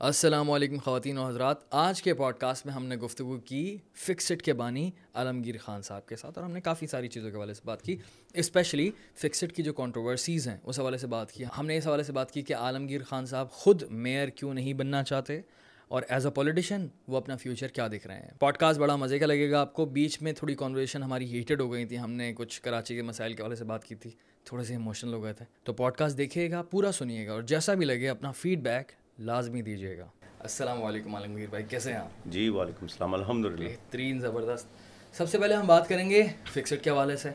السلام علیکم خواتین و حضرات۔ آج کے پوڈ کاسٹ میں ہم نے گفتگو کی فکسڈ کے بانی عالمگیر خان صاحب کے ساتھ اور ہم نے کافی ساری چیزوں کے حوالے سے بات کی اسپیشلی فکسڈ کی جو کانٹروورسیز ہیں، اس حوالے سے بات کی۔ ہم نے اس حوالے سے بات کی کہ عالمگیر خان صاحب خود میئر کیوں نہیں بننا چاہتے اور ایز اے پولیٹیشین وہ اپنا فیوچر کیا دیکھ رہے ہیں۔ پوڈ کاسٹ بڑا مزے کا لگے گا آپ کو۔ بیچ میں تھوڑی کانورزیشن ہماری ہیٹڈ ہو گئی تھی۔ ہم نے کچھ کراچی کے مسائل کے حوالے سے بات کی تھی، تھوڑے سے ایموشنل ہو گئے تھے۔ تو پوڈ کاسٹ دیکھیے گا، پورا سنیے گا اور جیسا بھی لگے اپنا فیڈ بیک لازمی دیجیے گا۔ السلام علیکم عالمگیر بھائی کیسے ہیں آپ؟ جی وعلیکم السلام الحمد للہ بہترین زبردست۔ سب سے پہلے ہم بات کریں گے فکسڈ کے حوالے سے۔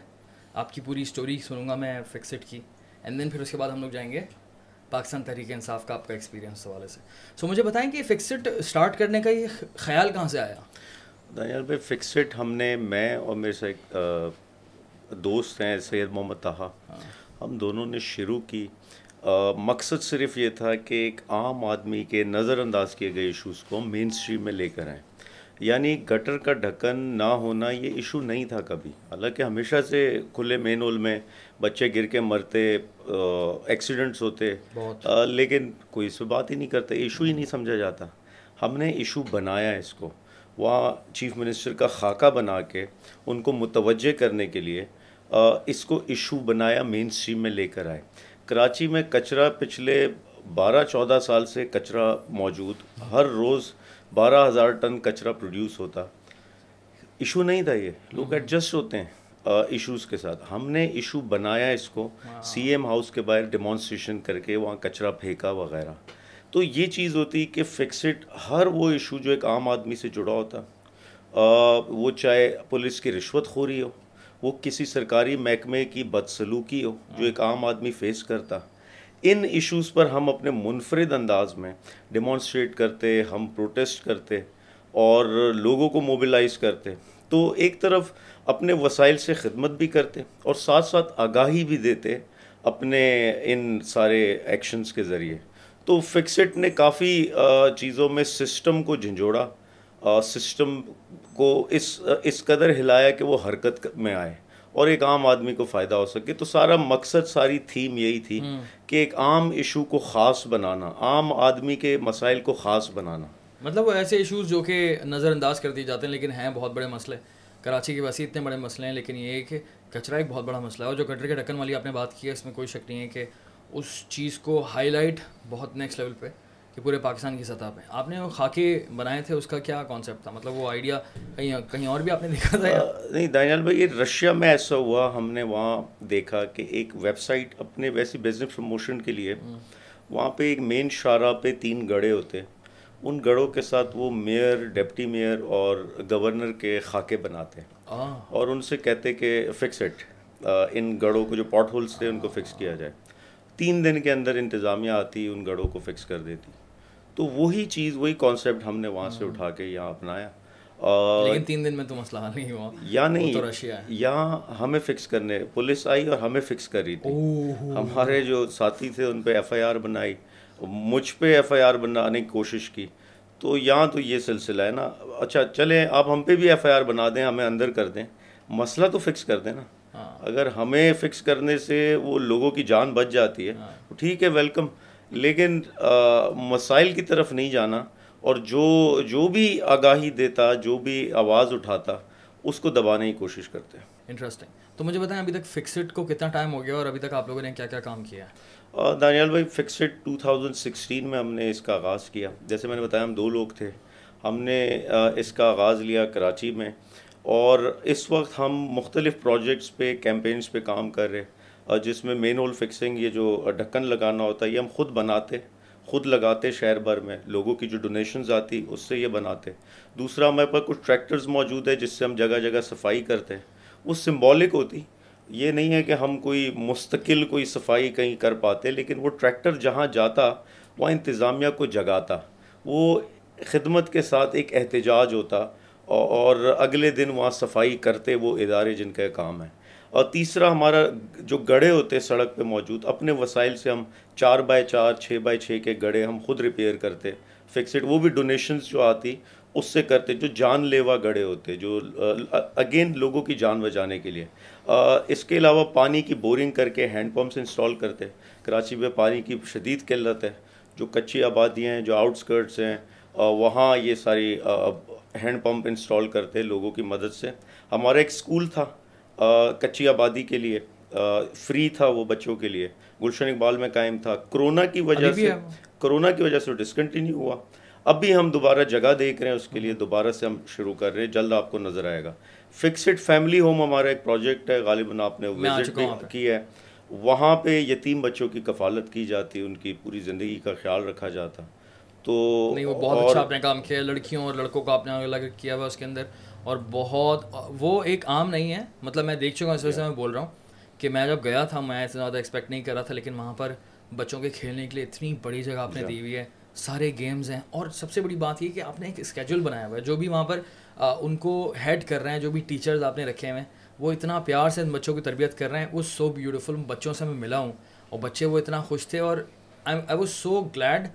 آپ کی پوری اسٹوری سنوں گا میں فکسڈ کی اینڈ دین پھر اس کے بعد ہم لوگ جائیں گے پاکستان تحریک انصاف کا آپ کا ایکسپیرینس حوالے سے۔ سو مجھے بتائیں کہ فکسڈ اسٹارٹ کرنے کا یہ خیال کہاں سے آیا؟ دانیال بھائی فکسڈ ہم نے میں اور میرے سے ایک دوست ہیں سید محمد طہا ہم دونوں نے شروع کی مقصد صرف یہ تھا کہ ایک عام آدمی کے نظر انداز کیے گئے ایشوز کو مین اسٹریم میں لے کر آئیں۔ یعنی گٹر کا ڈھکن نہ ہونا یہ ایشو نہیں تھا کبھی۔ حالانکہ ہمیشہ سے کھلے مین ہول میں بچے گر کے مرتے ایکسیڈنٹس ہوتے۔ لیکن کوئی اس پہ بات ہی نہیں کرتے ایشو ہی نہیں سمجھا جاتا۔ ہم نے ایشو بنایا اس کو۔ وہاں چیف منسٹر کا خاکہ بنا کے ان کو متوجہ کرنے کے لیے اس کو ایشو بنایا مین اسٹریم میں لے کر آئے۔ کراچی میں کچرا پچھلے بارہ چودہ سال سے کچرا موجود ہر روز بارہ ہزار ٹن کچرا پروڈیوس ہوتا۔ ایشو نہیں تھا یہ۔ لوگ ایڈجسٹ ہوتے ہیں ایشوز کے ساتھ۔ ہم نے ایشو بنایا اس کو سی ایم ہاؤس کے باہر ڈیمانسٹریشن کر کے وہاں کچرا پھینکا وغیرہ۔ تو یہ چیز ہوتی کہ فکسڈ ہر وہ ایشو جو ایک عام آدمی سے جڑا ہوتا۔ وہ چاہے پولیس کی رشوت خوری ہو وہ کسی سرکاری محکمے کی بدسلوکی ہو جو ایک عام آدمی فیس کرتا۔ ان ایشوز پر ہم اپنے منفرد انداز میں ڈیمانسٹریٹ کرتے ہم پروٹیسٹ کرتے اور لوگوں کو موبلائز کرتے۔ تو ایک طرف اپنے وسائل سے خدمت بھی کرتے اور ساتھ ساتھ آگاہی بھی دیتے اپنے ان سارے ایکشنز کے ذریعے۔ تو فکسٹ نے کافی چیزوں میں سسٹم کو جھنجھوڑا۔ سسٹم کو اس اس قدر ہلایا کہ وہ حرکت میں آئے اور ایک عام آدمی کو فائدہ ہو سکے۔ تو سارا مقصد ساری تھیم یہی تھی کہ ایک عام ایشو کو خاص بنانا عام آدمی کے مسائل کو خاص بنانا۔ مطلب وہ ایسے ایشوز جو کہ نظر انداز کر دیے جاتے ہیں لیکن ہیں بہت بڑے مسئلے۔ کراچی کے ویسے اتنے بڑے مسئلے ہیں لیکن یہ ہے کہ کچرا ایک بہت بڑا مسئلہ ہے اور جو کٹر کے ڈھکن والی آپ نے بات کی ہے اس میں کوئی شک نہیں ہے کہ اس چیز کو ہائی لائٹ بہت نیکسٹ لیول پہ کہ پورے پاکستان کی سطح پہ۔ آپ نے وہ خاکے بنائے تھے اس کا کیا کانسیپٹ تھا؟ مطلب وہ آئیڈیا کہیں کہیں اور بھی آپ نے دیکھا تھا نہیں دانیال بھائی یہ رشیا میں ایسا ہوا ہم نے وہاں دیکھا کہ ایک ویب سائٹ اپنے ویسی بزنس پروموشن کے لیے وہاں پہ ایک مین شارہ پہ تین گڑھے ہوتے۔ ان گڑھوں کے ساتھ وہ میئر ڈپٹی میئر اور گورنر کے خاکے بناتے۔ اور ان سے کہتے کہ فکس اٹ ان گڑھوں کو جو پاٹ ہولس تھے ان کو فکس کیا جائے۔ تین دن کے اندر انتظامیہ آتی ان گڑھوں کو فکس کر دیتی۔ تو وہی چیز وہی کانسیپٹ ہم نے وہاں سے اٹھا کے یہاں اپنایا۔ لیکن تین دن میں تو مسئلہ نہیں ہوا۔ یا نہیں یہاں ہمیں فکس کرنے پولیس آئی اور ہمیں فکس کر رہی تھی ہمارے جو ساتھی تھے ان پہ ایف آئی آر بنائی۔ مجھ پہ ایف آئی آر بنانے کی کوشش کی۔ تو یہاں تو یہ سلسلہ ہے نا۔ اچھا چلیں آپ ہم پہ بھی ایف آئی آر بنا دیں ہمیں اندر کر دیں۔ مسئلہ تو فکس کر دیں نا۔ ہاں۔ اگر ہمیں فکس کرنے سے وہ لوگوں کی جان بچ جاتی ہے۔ ہاں۔ ٹھیک ہے ویلکم لیکن مسائل کی طرف نہیں جانا اور جو جو بھی آگاہی دیتا جو بھی آواز اٹھاتا اس کو دبانے کی کوشش کرتے ہیں۔ انٹرسٹنگ تو مجھے بتائیں ابھی تک فکسڈ کو کتنا ٹائم ہو گیا اور ابھی تک آپ لوگوں نے کیا کیا کام کیا ہے؟ دانیال بھائی فکسڈ ٹو تھاؤزنڈ سکسٹین میں ہم نے اس کا آغاز کیا۔ جیسے میں نے بتایا ہم دو لوگ تھے۔ ہم نے اس کا آغاز لیا کراچی میں اور اس وقت ہم مختلف پروجیکٹس پہ کیمپینس پہ کام کر رہے۔ جس میں مین ہول فکسنگ یہ جو ڈھکن لگانا ہوتا ہے، یہ ہم خود بناتے، خود لگاتے شہر بھر میں، لوگوں کی جو ڈونیشنز آتی، اس سے یہ بناتے۔ دوسرا، ہمارے پاس کچھ ٹریکٹرز موجود ہے جس سے ہم جگہ جگہ صفائی کرتے وہ سمبولک ہوتی، یہ نہیں ہے کہ ہم کوئی مستقل کوئی صفائی کہیں کر پاتے، لیکن وہ ٹریکٹر جہاں جاتا، وہاں انتظامیہ کو جگاتا۔ وہ خدمت کے ساتھ ایک احتجاج ہوتا، اور اگلے دن وہاں صفائی کرتے، وہ ادارے جن کا کام ہے۔ اور تیسرا ہمارا جو گڑھے ہوتے سڑک پہ موجود، اپنے وسائل سے ہم چار بائی چار، چھ بائی چھ کے گڑھے ہم خود ریپیئر کرتے فکسڈ وہ بھی ڈونیشنز جو آتی، اس سے کرتے جو جان لیوا گڑھے ہوتے، جو اگین لوگوں کی جان بچانے کے لیے۔ اس کے علاوہ پانی کی بورنگ کر کے ہینڈ پمپس انسٹال کرتے، کراچی میں پانی کی شدید قلت ہے، جو کچی آبادیاں ہیں، جو آؤٹسکرٹس ہیں وہاں یہ ساری ہینڈ پمپ انسٹال کرتے لوگوں کی مدد سے۔ ہمارا ایک اسکول تھا کچی آبادی کے لیے فری تھا وہ بچوں کے لیے۔ گلشن اقبال میں قائم تھا۔ کرونا کی وجہ سے کرونا کی وجہ سے ڈسکنٹینیو ہوا۔ اب بھی ہم دوبارہ جگہ دیکھ رہے ہیں اس کے لیے دوبارہ سے ہم شروع کر رہے ہیں۔ جلد آپ کو نظر آئے گا۔ فکسڈ فیملی ہوم ہمارا ایک پروجیکٹ ہے غالباً آپ نے وزٹ کی ہے۔ وہاں پہ یتیم بچوں کی کفالت کی جاتی ان کی پوری زندگی کا خیال رکھا جاتا۔ تو نہیں وہ بہت اچھا آپ نے کام کیا۔ لڑکیوں اور لڑکوں کا آپ نے الگ کیا ہوا اس کے اندر۔ اور بہت وہ ایک عام نہیں ہے۔ مطلب میں دیکھ چکا ہوں اس وجہ سے میں بول رہا ہوں کہ میں جب گیا تھا میں اتنا زیادہ ایکسپیکٹ نہیں کر رہا تھا لیکن وہاں پر بچوں کے کھیلنے کے لیے اتنی بڑی جگہ آپ نے دی ہوئی ہے۔ سارے گیمز ہیں۔ اور سب سے بڑی بات یہ کہ آپ نے ایک اسکیجول بنایا ہوا ہے۔ جو بھی وہاں پر ان کو ہیڈ کر رہے ہیں جو بھی ٹیچرز آپ نے رکھے ہوئے ہیں وہ اتنا پیار سے ان بچوں کی تربیت کر رہے ہیں۔ وہ سو بیوٹیفل بچوں سے میں ملا ہوں۔ اور بچے وہ اتنا خوش تھے اور آئی واز سو گلیڈ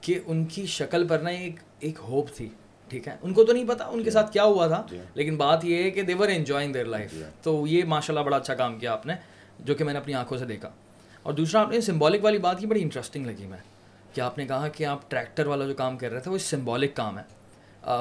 کہ ان کی شکل پر نا ایک ایک ہوپ تھی۔ ٹھیک ہے؟ ان کو تو نہیں پتا ان کے ساتھ کیا ہوا تھا لیکن بات یہ ہے کہ دیور انجوائنگ دیئر لائف تو یہ ماشاء اللہ بڑا اچھا کام کیا آپ نے جو کہ میں نے اپنی آنکھوں سے دیکھا۔ اور دوسرا آپ نے سمبولک والی بات کی بڑی انٹرسٹنگ لگی میں۔ کہ آپ نے کہا کہ آپ ٹریکٹر والا جو کام کر رہے تھے وہ سمبولک کام ہے۔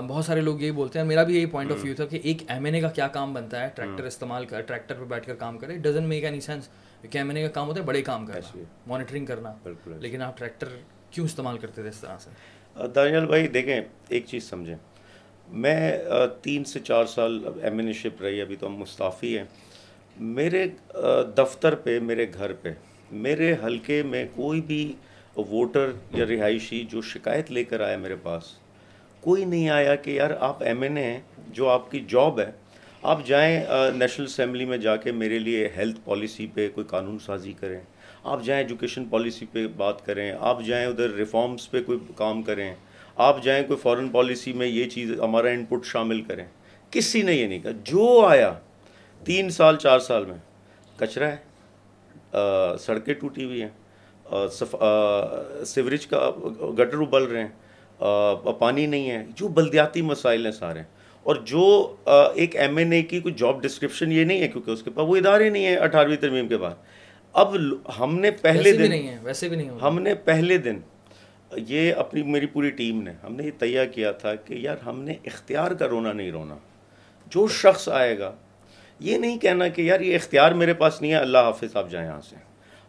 بہت سارے لوگ یہی بولتے ہیں میرا بھی یہی پوائنٹ آف ویو تھا کہ ایک ایم این اے کا کیا کام بنتا ہے ٹریکٹر استعمال کر ٹریکٹر پہ بیٹھ کر کام کرے۔ ڈزن میک اینی سینس کیونکہ ایم این اے کا کام ہوتا ہے بڑے کام کرنا مانیٹرنگ کرنا۔ لیکن آپ ٹریکٹر کیوں استعمال کرتے تھے اس طرح سے؟ دانیال بھائی، دیکھیں، ایک چیز سمجھیں۔ میں تین سے چار سال ایم این اے شپ رہی، ابھی تو ہم مستعفی ہیں۔ میرے دفتر پہ، میرے گھر پہ، میرے حلقے میں کوئی بھی ووٹر یا رہائشی جو شکایت لے کر آیا میرے پاس، کوئی نہیں آیا کہ یار آپ ایم این اے ہیں، جو آپ کی جاب ہے، آپ جائیں نیشنل اسمبلی میں جا کے میرے لیے ہیلتھ پالیسی پہ کوئی قانون سازی کریں۔ آپ جائیں ایجوکیشن پالیسی پہ بات کریں، آپ جائیں ادھر ریفارمز پہ کوئی کام کریں، آپ جائیں کوئی فورن پالیسی میں یہ چیز ہمارا انپٹ شامل کریں۔ کسی نے یہ نہیں کہا، جو آیا تین سال، چار سال میں، کچرا ہے سڑکیں ٹوٹی ہوئی ہیں سیوریج کا گٹر ابل رہے ہیں پانی نہیں ہے، جو بلدیاتی مسائل ہیں سارے۔ اور جو ایک ایم این اے کی کوئی جاب ڈسکرپشن یہ نہیں ہے کیونکہ اس کے پاس وہ ادارے نہیں ہیں اٹھارہویں ترمیم کے بعد۔ اب ہم نے پہلے دن ویسے بھی نہیں ہم نے پہلے دن یہ اپنی میری پوری ٹیم نے ہم نے یہ تیار کیا تھا کہ یار ہم نے اختیار کا رونا نہیں رونا۔ جو شخص آئے گا یہ نہیں کہنا کہ یار یہ اختیار میرے پاس نہیں ہے اللہ حافظ آپ جائیں یہاں سے۔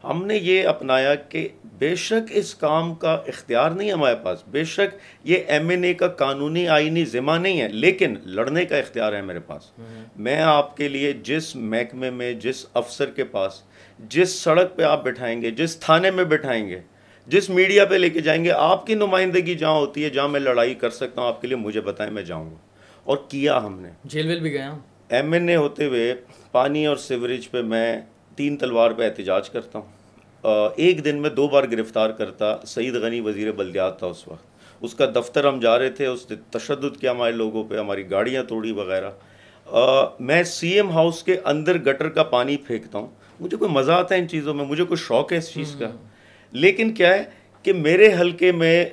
ہم نے یہ اپنایا کہ بے شک اس کام کا اختیار نہیں ہے ہمارے پاس۔ بے شک یہ ایم این اے کا قانونی آئینی ذمہ نہیں ہے لیکن لڑنے کا اختیار ہے میرے پاس۔ میں آپ کے لیے جس محکمے میں جس افسر کے پاس جس سڑک پہ آپ بٹھائیں گے جس تھانے میں بٹھائیں گے جس میڈیا پہ لے کے جائیں گے آپ کی نمائندگی جہاں ہوتی ہے جہاں میں لڑائی کر سکتا ہوں آپ کے لیے مجھے بتائیں میں جاؤں گا۔ اور کیا ہم نے؟ جیل ویل بھی گیا ایم این اے ہوتے ہوئے پانی اور سیوریج پہ میں تین تلوار پہ احتجاج کرتا ہوں۔ ایک دن میں دو بار گرفتار کرتا سعید غنی وزیر بلدیات تھا اس وقت۔ اس کا دفتر ہم جا رہے تھے اس نے تشدد کیا ہمارے لوگوں پہ ہماری گاڑیاں توڑی وغیرہ۔ میں سی ایم ہاؤس کے اندر گٹر کا پانی پھینکتا ہوں۔ مجھے کوئی مزہ آتا ہے ان چیزوں میں مجھے کوئی شوق ہے اس چیز کا۔ لیکن کیا ہے کہ میرے حلقے میں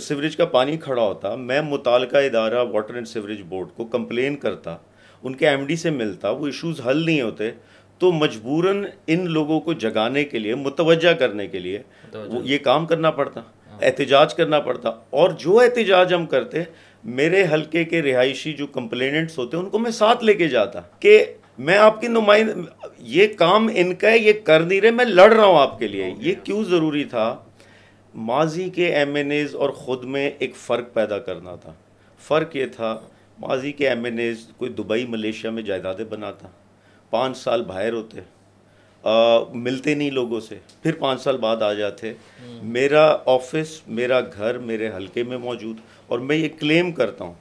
سیوریج کا پانی کھڑا ہوتا میں متعلقہ ادارہ واٹر اینڈ سیوریج بورڈ کو کمپلین کرتا ان کے ایم ڈی سے ملتا وہ ایشوز حل نہیں ہوتے تو مجبوراً ان لوگوں کو جگانے کے لیے متوجہ کرنے کے لیے یہ کام کرنا پڑتا ہاں۔ احتجاج کرنا پڑتا۔ اور جو احتجاج ہم کرتے میرے حلقے کے رہائشی جو کمپلیننٹس ہوتے ان کو میں ساتھ لے کے جاتا کہ میں آپ کی نمائند یہ کام ان کا ہے یہ کر نہیں رہے میں لڑ رہا ہوں آپ کے لیے۔ یہ کیوں ضروری تھا؟ ماضی کے ایم این ایز اور خود میں ایک فرق پیدا کرنا تھا۔ فرق یہ تھا ماضی کے ایم این ایز کوئی دبئی ملیشیا میں جائیدادیں بناتا۔ پانچ سال باہر ہوتے۔ ملتے نہیں لوگوں سے۔ پھر پانچ سال بعد آ جاتے۔ میرا آفس میرا گھر میرے حلقے میں موجود۔ اور میں یہ کلیم کرتا ہوں۔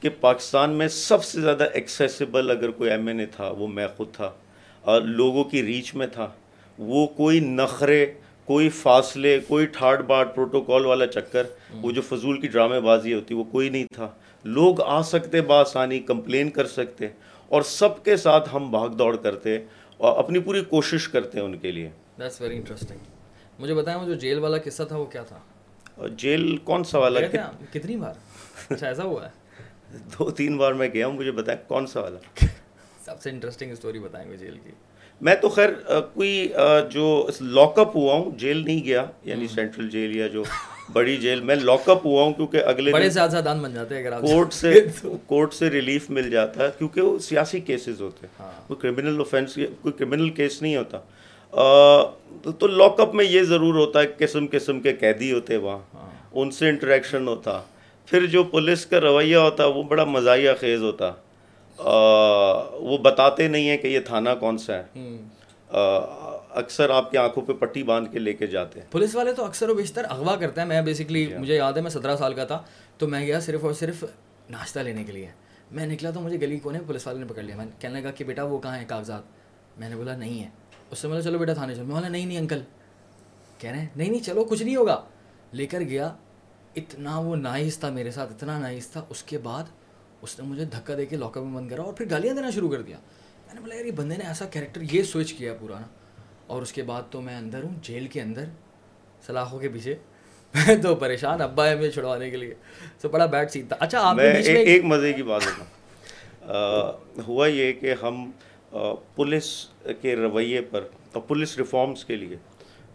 کہ پاکستان میں سب سے زیادہ ایکسیسیبل اگر کوئی ایم این اے تھا وہ میں خود تھا۔ اور لوگوں کی ریچ میں تھا۔ وہ کوئی نخرے کوئی فاصلے کوئی ٹھاٹ باٹ پروٹوکول والا چکر وہ جو فضول کی ڈرامے بازی ہوتی وہ کوئی نہیں تھا۔ لوگ آ سکتے بآسانی کمپلین کر سکتے اور سب کے ساتھ ہم بھاگ دوڑ کرتے اور اپنی پوری کوشش کرتے ہیں ان کے لیے۔ دیٹس ویری انٹرسٹنگ مجھے بتائیں وہ جو جیل والا قصہ تھا وہ کیا تھا؟ جیل کون سا والا؟ کتنی بار؟ اچھا ایسا ہوا ہے۔ دو تین بار میں گیا ہوں مجھے بتائیں کون سا والا؟ سب سے انٹرسٹنگ اسٹوری بتائیں گے جیل کی۔ میں تو خیر کوئی جو لاک اپ ہوا ہوں جیل نہیں گیا یعنی سینٹرل جیل یا جو بڑی جیل میں لاک اپ ہوا ہوں کیونکہ اگلے بڑے سیاستدان بن جاتے ہیں اگر کورٹ سے کورٹ سے ریلیف مل جاتا ہے کیونکہ وہ سیاسی کیسز ہوتے ہیں۔ کوئی کرمنل اوفینس کوئی کرمنل کیس نہیں ہوتا۔ تو لاک اپ میں یہ ضرور ہوتا ہے قسم قسم کے قیدی ہوتے وہاں۔ ہاں۔ ان سے انٹریکشن ہوتا۔ پھر جو پولیس کا رویہ ہوتا وہ بڑا مزاحیہ خیز ہوتا۔ وہ بتاتے نہیں ہیں کہ یہ تھانہ کون سا ہے۔ اکثر آپ کی آنکھوں پہ پٹی باندھ کے لے کے جاتے ہیں۔ پولیس والے تو اکثر و بیشتر اغوا کرتے ہیں۔ میں بیسکلی مجھے یاد ہے میں سترہ سال کا تھا۔ تو میں گیا صرف اور صرف ناشتہ لینے کے لیے۔ میں نکلا تو مجھے گلی کونے پولیس والے نے پکڑ لیا۔ میں کہنے لگا کہ بیٹا وہ کہاں ہے کاغذات؟ میں نے بولا نہیں ہے اس سے بولا چلو بیٹا تھانے چلو۔ میں بولا نہیں نہیں انکل۔ کہہ رہے ہیں نہیں نہیں چلو کچھ نہیں ہوگا۔ لے کر گیا۔ اتنا وہ نائس تھا میرے ساتھ اتنا نائس تھا۔ اس کے بعد اس نے مجھے دھکا دے کے لاکر میں بند کرا اور پھر گالیاں دینا شروع کر دیا۔ میں نے بولا یار یہ بندے نے ایسا کیریکٹر یہ سوئچ کیا پورا نا۔ اور اس کے بعد تو میں اندر ہوں جیل کے اندر سلاخوں کے پیچھے۔ میں تو پریشان ابا ہے مجھے چھڑوانے کے لیے۔ تو بڑا بیڈ سین تھا۔ اچھا آپ میں ایک مزے کی بات ہوتا ہوا یہ کہ ہم پولیس کے رویے پر اور پولیس ریفارمز کے لیے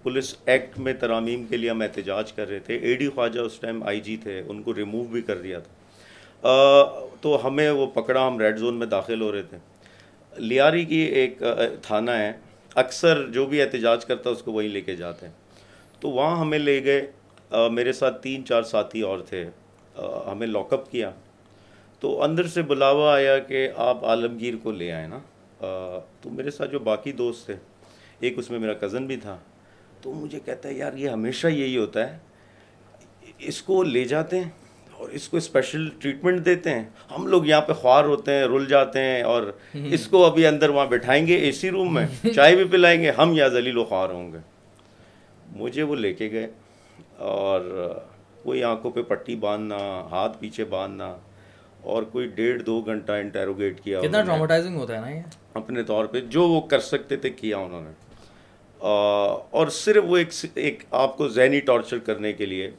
پولیس ایکٹ میں ترامیم کے لیے ہم احتجاج کر رہے تھے۔ اے D Khwaja us time I جی تھے، ان کو ریموو بھی کر دیا تھا۔ تو ہمیں وہ پکڑا، ہم ریڈ زون میں داخل ہو رہے تھے۔ لیاری کی ایک تھانہ ہے۔ اکثر جو بھی احتجاج کرتا ہے اس کو وہیں لے کے جاتے ہیں۔ تو وہاں ہمیں لے گئے۔ میرے ساتھ تین، چار ساتھی اور تھے۔ ہمیں لاک اپ کیا۔ تو اندر سے بلاوا آیا کہ آپ عالمگیر کو لے آئے نا۔ تو میرے ساتھ جو باقی دوست تھے، ایک اس میں میرا کزن بھی تھا۔ تو مجھے کہتا ہے یار یہ ہمیشہ یہی ہوتا ہے۔ اس کو لے جاتے ہیں اور اس کو اسپیشل ٹریٹمنٹ دیتے ہیں۔ ہم لوگ یہاں پہ خوار ہوتے ہیں رل جاتے ہیں اور اس کو ابھی اندر وہاں بٹھائیں گے اے سی روم میں۔ چائے بھی پلائیں گے۔ ہم یا ذلیل و خوار ہوں گے۔ مجھے وہ لے کے گئے اور وہی آنکھوں پہ پٹی باندھنا ہاتھ پیچھے باندھنا اور کوئی ڈیڑھ دو گھنٹہ انٹیروگیٹ کیا کتنا ٹراموٹائزنگ ہوتا ہے نا یہ؟ اپنے طور پہ جو وہ کر سکتے تھے کیا انہوں نے۔ اور صرف وہ ایک ایک آپ کو ذہنی ٹارچر کرنے کے لیے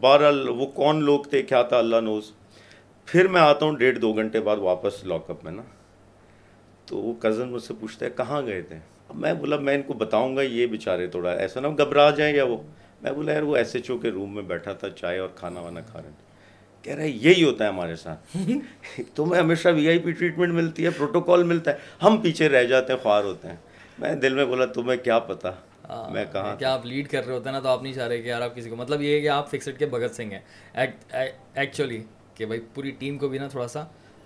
بہرحال وہ کون لوگ تھے، کیا تھا، اللہ نوز پھر میں آتا ہوں ڈیڑھ دو گھنٹے بعد واپس لاک اپ میں نا۔ تو وہ کزن مجھ سے پوچھتے ہیں کہاں گئے تھے؟ میں بولا، میں ان کو بتاؤں گا، یہ بیچارے تھوڑا ایسا نہ گھبرا جائیں یا وہ میں بولا، یار وہ ایس ایچ او کے روم میں بیٹھا تھا، چائے اور کھانا وانا کھا رہے تھے۔ کہہ رہے یہی ہوتا ہے ہمارے ساتھ۔ تمہیں ہمیشہ وی آئی پی ٹریٹمنٹ ملتی ہے پروٹوکال ملتا ہے۔ ہم پیچھے رہ جاتے ہیں، خوار ہوتے ہیں۔ میں دل میں بولا تمہیں کیا پتا؟ ہاں، میں کہاں کیا آپ لیڈ کر رہے ہوتے ہیں نا تو آپ نہیں چاہ رہے کہ یار آپ کسی کو مطلب یہ ہے کہ آپ فکسڈ کے بھگت سنگھ ہیں۔ ایکچولی کہ بھائی پوری ٹیم کو بھی نا تھوڑا سا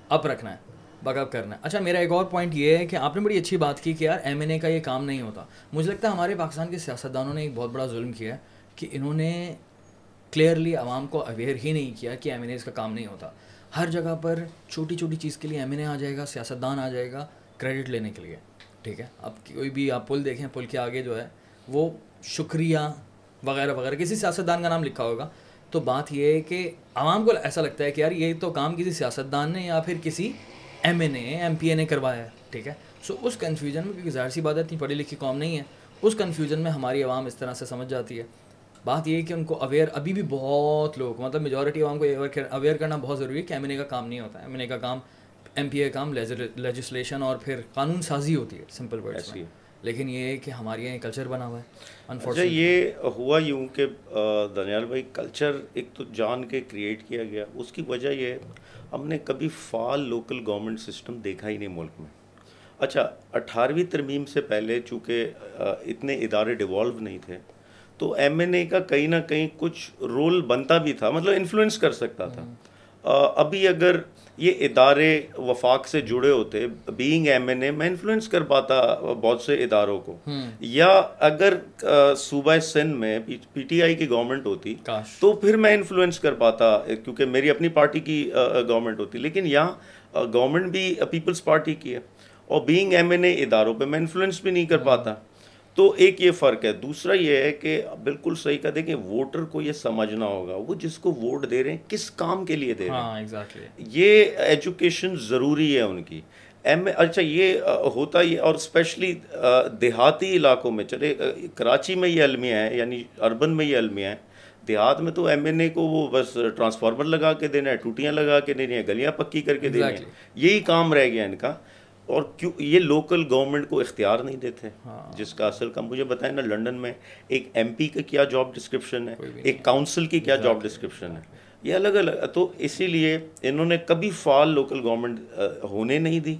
اپ رکھنا ہے بگ اپ کرنا ہے۔ اچھا میرا ایک اور پوائنٹ یہ ہے کہ آپ نے بڑی اچھی بات کی کہ یار ایم این اے کا یہ کام نہیں ہوتا۔ مجھے لگتا ہے ہمارے پاکستان کے سیاستدانوں نے ایک بہت بڑا ظلم کیا ہے کہ انہوں نے کلیئرلی عوام کو اویئر ہی نہیں کیا کہ ایم این اے کا کام نہیں ہوتا۔ ہر جگہ پر چھوٹی چھوٹی چیز کے لیے ایم این اے آ جائے گا سیاستدان آ جائے گا کریڈٹ لینے کے لیے۔ ٹھیک ہے؟ اب کوئی بھی آپ پل دیکھیں، پل کے آگے جو ہے، وہ شکریہ وغیرہ وغیرہ، کسی سیاستدان کا نام لکھا ہوگا۔ تو بات یہ ہے کہ عوام کو ایسا لگتا ہے کہ یار، یہ تو کام کسی سیاستدان نے یا پھر کسی M N A M P A نے کروایا ہے، ٹھیک ہے؟ سو اس کنفیوژن میں، کیونکہ ظاہر سی بات ہے، اتنی پڑھی لکھی قوم نہیں ہے، اس کنفیوژن میں ہماری عوام اس طرح سے سمجھ جاتی ہے۔ بات یہ ہے کہ ان کو اویئر ابھی بھی بہت لوگ مطلب میجورٹی عوام کو اویئر کرنا بہت ضروری ہے کہ ایم این اے کا کام نہیں ہوتا ہے ایم این اے کا کام ایم پی اے کام لیجسلیشن اور پھر قانون سازی ہوتی ہے سمپل ورڈ لیکن یہ کہ ہمارے یہاں کلچر بنا ہوا ہے اچھا یہ ہوا یوں کہ دنیال بھائی کلچر ایک تو جان کے کریٹ کیا گیا۔ اس کی وجہ یہ ہم نے کبھی فعال لوکل گورنمنٹ سسٹم دیکھا ہی نہیں ملک میں۔ اچھا اٹھارہویں ترمیم سے پہلے چونکہ اتنے ادارے ڈیوالو نہیں تھے تو ایم این اے کا کہیں نہ کہیں کچھ رول بنتا بھی تھا مطلب انفلوئنس کر سکتا تھا۔ ابھی اگر یہ ادارے وفاق سے جڑے ہوتے بینگ ایم این اے میں انفلوئنس کر پاتا بہت سے اداروں کو۔ یا اگر صوبہ سندھ میں پی ٹی آئی کی گورنمنٹ ہوتی تو پھر میں انفلوئنس کر پاتا کیونکہ میری اپنی پارٹی کی گورنمنٹ ہوتی۔ لیکن یہاں گورنمنٹ بھی پیپلز پارٹی کی ہے۔ اور بینگ ایم این اے اداروں پہ میں انفلوئنس بھی نہیں کر پاتا۔ تو ایک یہ فرق ہے دوسرا یہ ہے کہ بالکل صحیح کا دیکھیں ووٹر کو یہ سمجھنا ہوگا وہ جس کو ووٹ دے رہے ہیں کس کام کے لیے دے رہے ہیں۔ ہاں، یہ ایجوکیشن ضروری ہے ان کی۔ ایم اچھا یہ ہوتا ہی اور اسپیشلی دیہاتی علاقوں میں چلے کراچی میں یہ المیہ ہیں یعنی اربن میں یہ المیہ ہیں۔ دیہات میں تو ایم این اے کو وہ بس ٹرانسفارمر لگا کے دینا ہے ٹوٹیاں لگا کے دینی ہیں گلیاں پکی کر کے دینا ہے یہی کام رہ گیا ان کا۔ اور کیوں یہ لوکل گورنمنٹ کو اختیار نہیں دیتے ہاں۔ جس کا اصل کا مجھے بتائیں نا لنڈن میں ایک ایم پی کا کیا جاب ڈسکرپشن ہے؟ ایک کاؤنسل کی کیا جاب ڈسکرپشن ہے؟ یہ الگ الگ تو اسی لیے انہوں نے کبھی فعال لوکل گورنمنٹ ہونے نہیں دی۔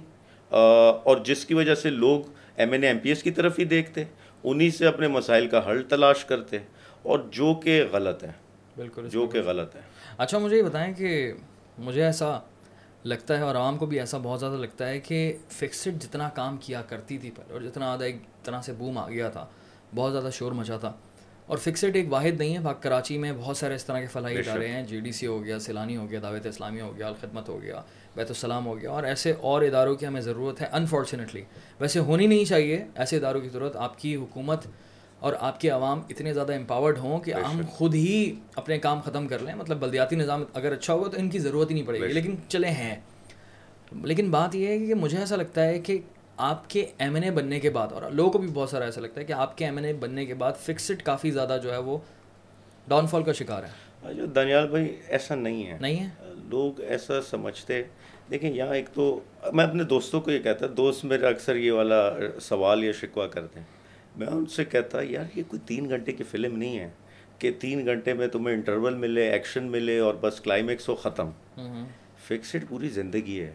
اور جس کی وجہ سے لوگ M N A M P S کی طرف ہی دیکھتے انہی سے اپنے مسائل کا حل تلاش کرتے اور جو کہ غلط ہے بالکل جو کہ غلط ہے اچھا مجھے یہ بتائیں کہ مجھے ایسا لگتا ہے اور عوام کو بھی ایسا بہت زیادہ لگتا ہے کہ فکسڈ جتنا کام کیا کرتی تھی پہلے اور جتنا زیادہ ایک طرح سے بوم آ گیا تھا بہت زیادہ شور مچا تھا۔ اور فکسڈ ایک واحد نہیں ہے بھاگ کراچی میں بہت سارے اس طرح کے فلاحی ادارے ہیں۔ جی ڈی سی ہو گیا سیلانی ہو گیا دعوت اسلامی ہو گیا الخدمت ہو گیا بیت السلام ہو گیا۔ اور ایسے اور اداروں کی ہمیں ضرورت ہے انفارچونیٹلی ویسے ہونی نہیں چاہیے ایسے اداروں کی ضرورت۔ آپ کی حکومت اور آپ کے عوام اتنے زیادہ امپاورڈ ہوں کہ ہم خود ہی اپنے کام ختم کر لیں۔ مطلب بلدیاتی نظام اگر اچھا ہوگا تو ان کی ضرورت ہی نہیں پڑے گی لیکن چلے ہیں۔ لیکن بات یہ ہے کہ مجھے ایسا لگتا ہے کہ آپ کے ایم این اے بننے کے بعد اور لوگوں کو بھی بہت سارا ایسا لگتا ہے کہ آپ کے ایم این اے بننے کے بعد فکسڈ کافی زیادہ جو ہے وہ ڈاؤن فال کا شکار ہے جو دانیال بھائی ایسا نہیں ہے۔ نہیں ہے؟ لوگ ایسا سمجھتے۔ دیکھیں یہاں ایک تو میں اپنے دوستوں کو یہ کہتا دوست میرا اکثر یہ والا سوال یا شکوہ کرتے ہیں۔ میں ان سے کہتا یار یہ کوئی تین گھنٹے کی فلم نہیں ہے کہ تین گھنٹے میں تمہیں انٹرول ملے ایکشن ملے اور بس کلائمیکس ہو ختم. فکسڈ پوری زندگی ہے۔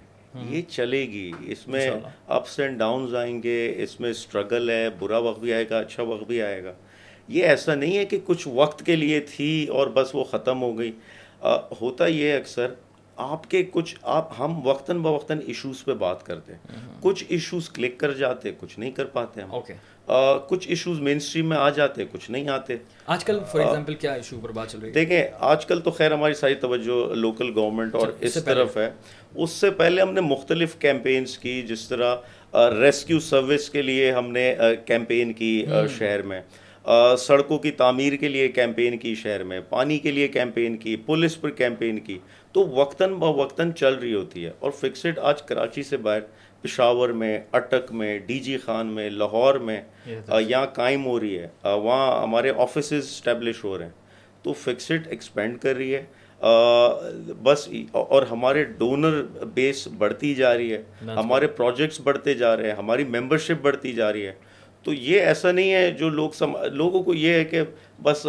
یہ چلے گی۔ اس میں اپس اینڈ ڈاؤنز آئیں گے اس میں اسٹرگل ہے برا وقت بھی آئے گا اچھا وقت بھی آئے گا۔ یہ ایسا نہیں ہے کہ کچھ وقت کے لیے تھی اور بس وہ ختم ہو گئی۔ ہوتا یہ اکثر آپ کے کچھ آپ ہم وقتاً بوقتاً ایشوز پہ بات کرتے۔ ہیں کچھ ایشوز کلک کر جاتے کچھ نہیں کر پاتے ہم۔ کچھ ایشوز مین اسٹریم میں آ جاتے کچھ نہیں آتے۔ آج کل فار ایگزامپل کیا ایشو پر بات چل رہی ہے؟ دیکھیں آج کل تو خیر ہماری ساری توجہ لوکل گورنمنٹ اور اس طرف ہے۔ اس سے پہلے ہم نے مختلف کیمپینز کی جس طرح ریسکیو سروس کے لیے ہم نے کیمپین کی شہر میں۔ سڑکوں کی تعمیر کے لیے کیمپین کی شہر میں۔ پانی کے لیے کیمپین کی پولیس پر کیمپین کی۔ تو وقتاً بوقتاً چل رہی ہوتی ہے۔ اور فکسڈ آج کراچی سے باہر۔ پشاور میں اٹک میں ڈی جی خان میں لاہور میں یہاں قائم ہو رہی ہے۔ وہاں ہمارے آفیسز اسٹیبلش ہو رہے ہیں۔ تو فکسڈ ایکسپینڈ کر رہی ہے۔ بس اور ہمارے ڈونر بیس بڑھتی جا رہی ہے۔ ہمارے پروجیکٹس بڑھتے جا رہے ہیں۔ ہماری ممبرشپ بڑھتی جا رہی ہے۔ تو یہ ایسا نہیں ہے جو لوگ لوگوں کو یہ ہے کہ بس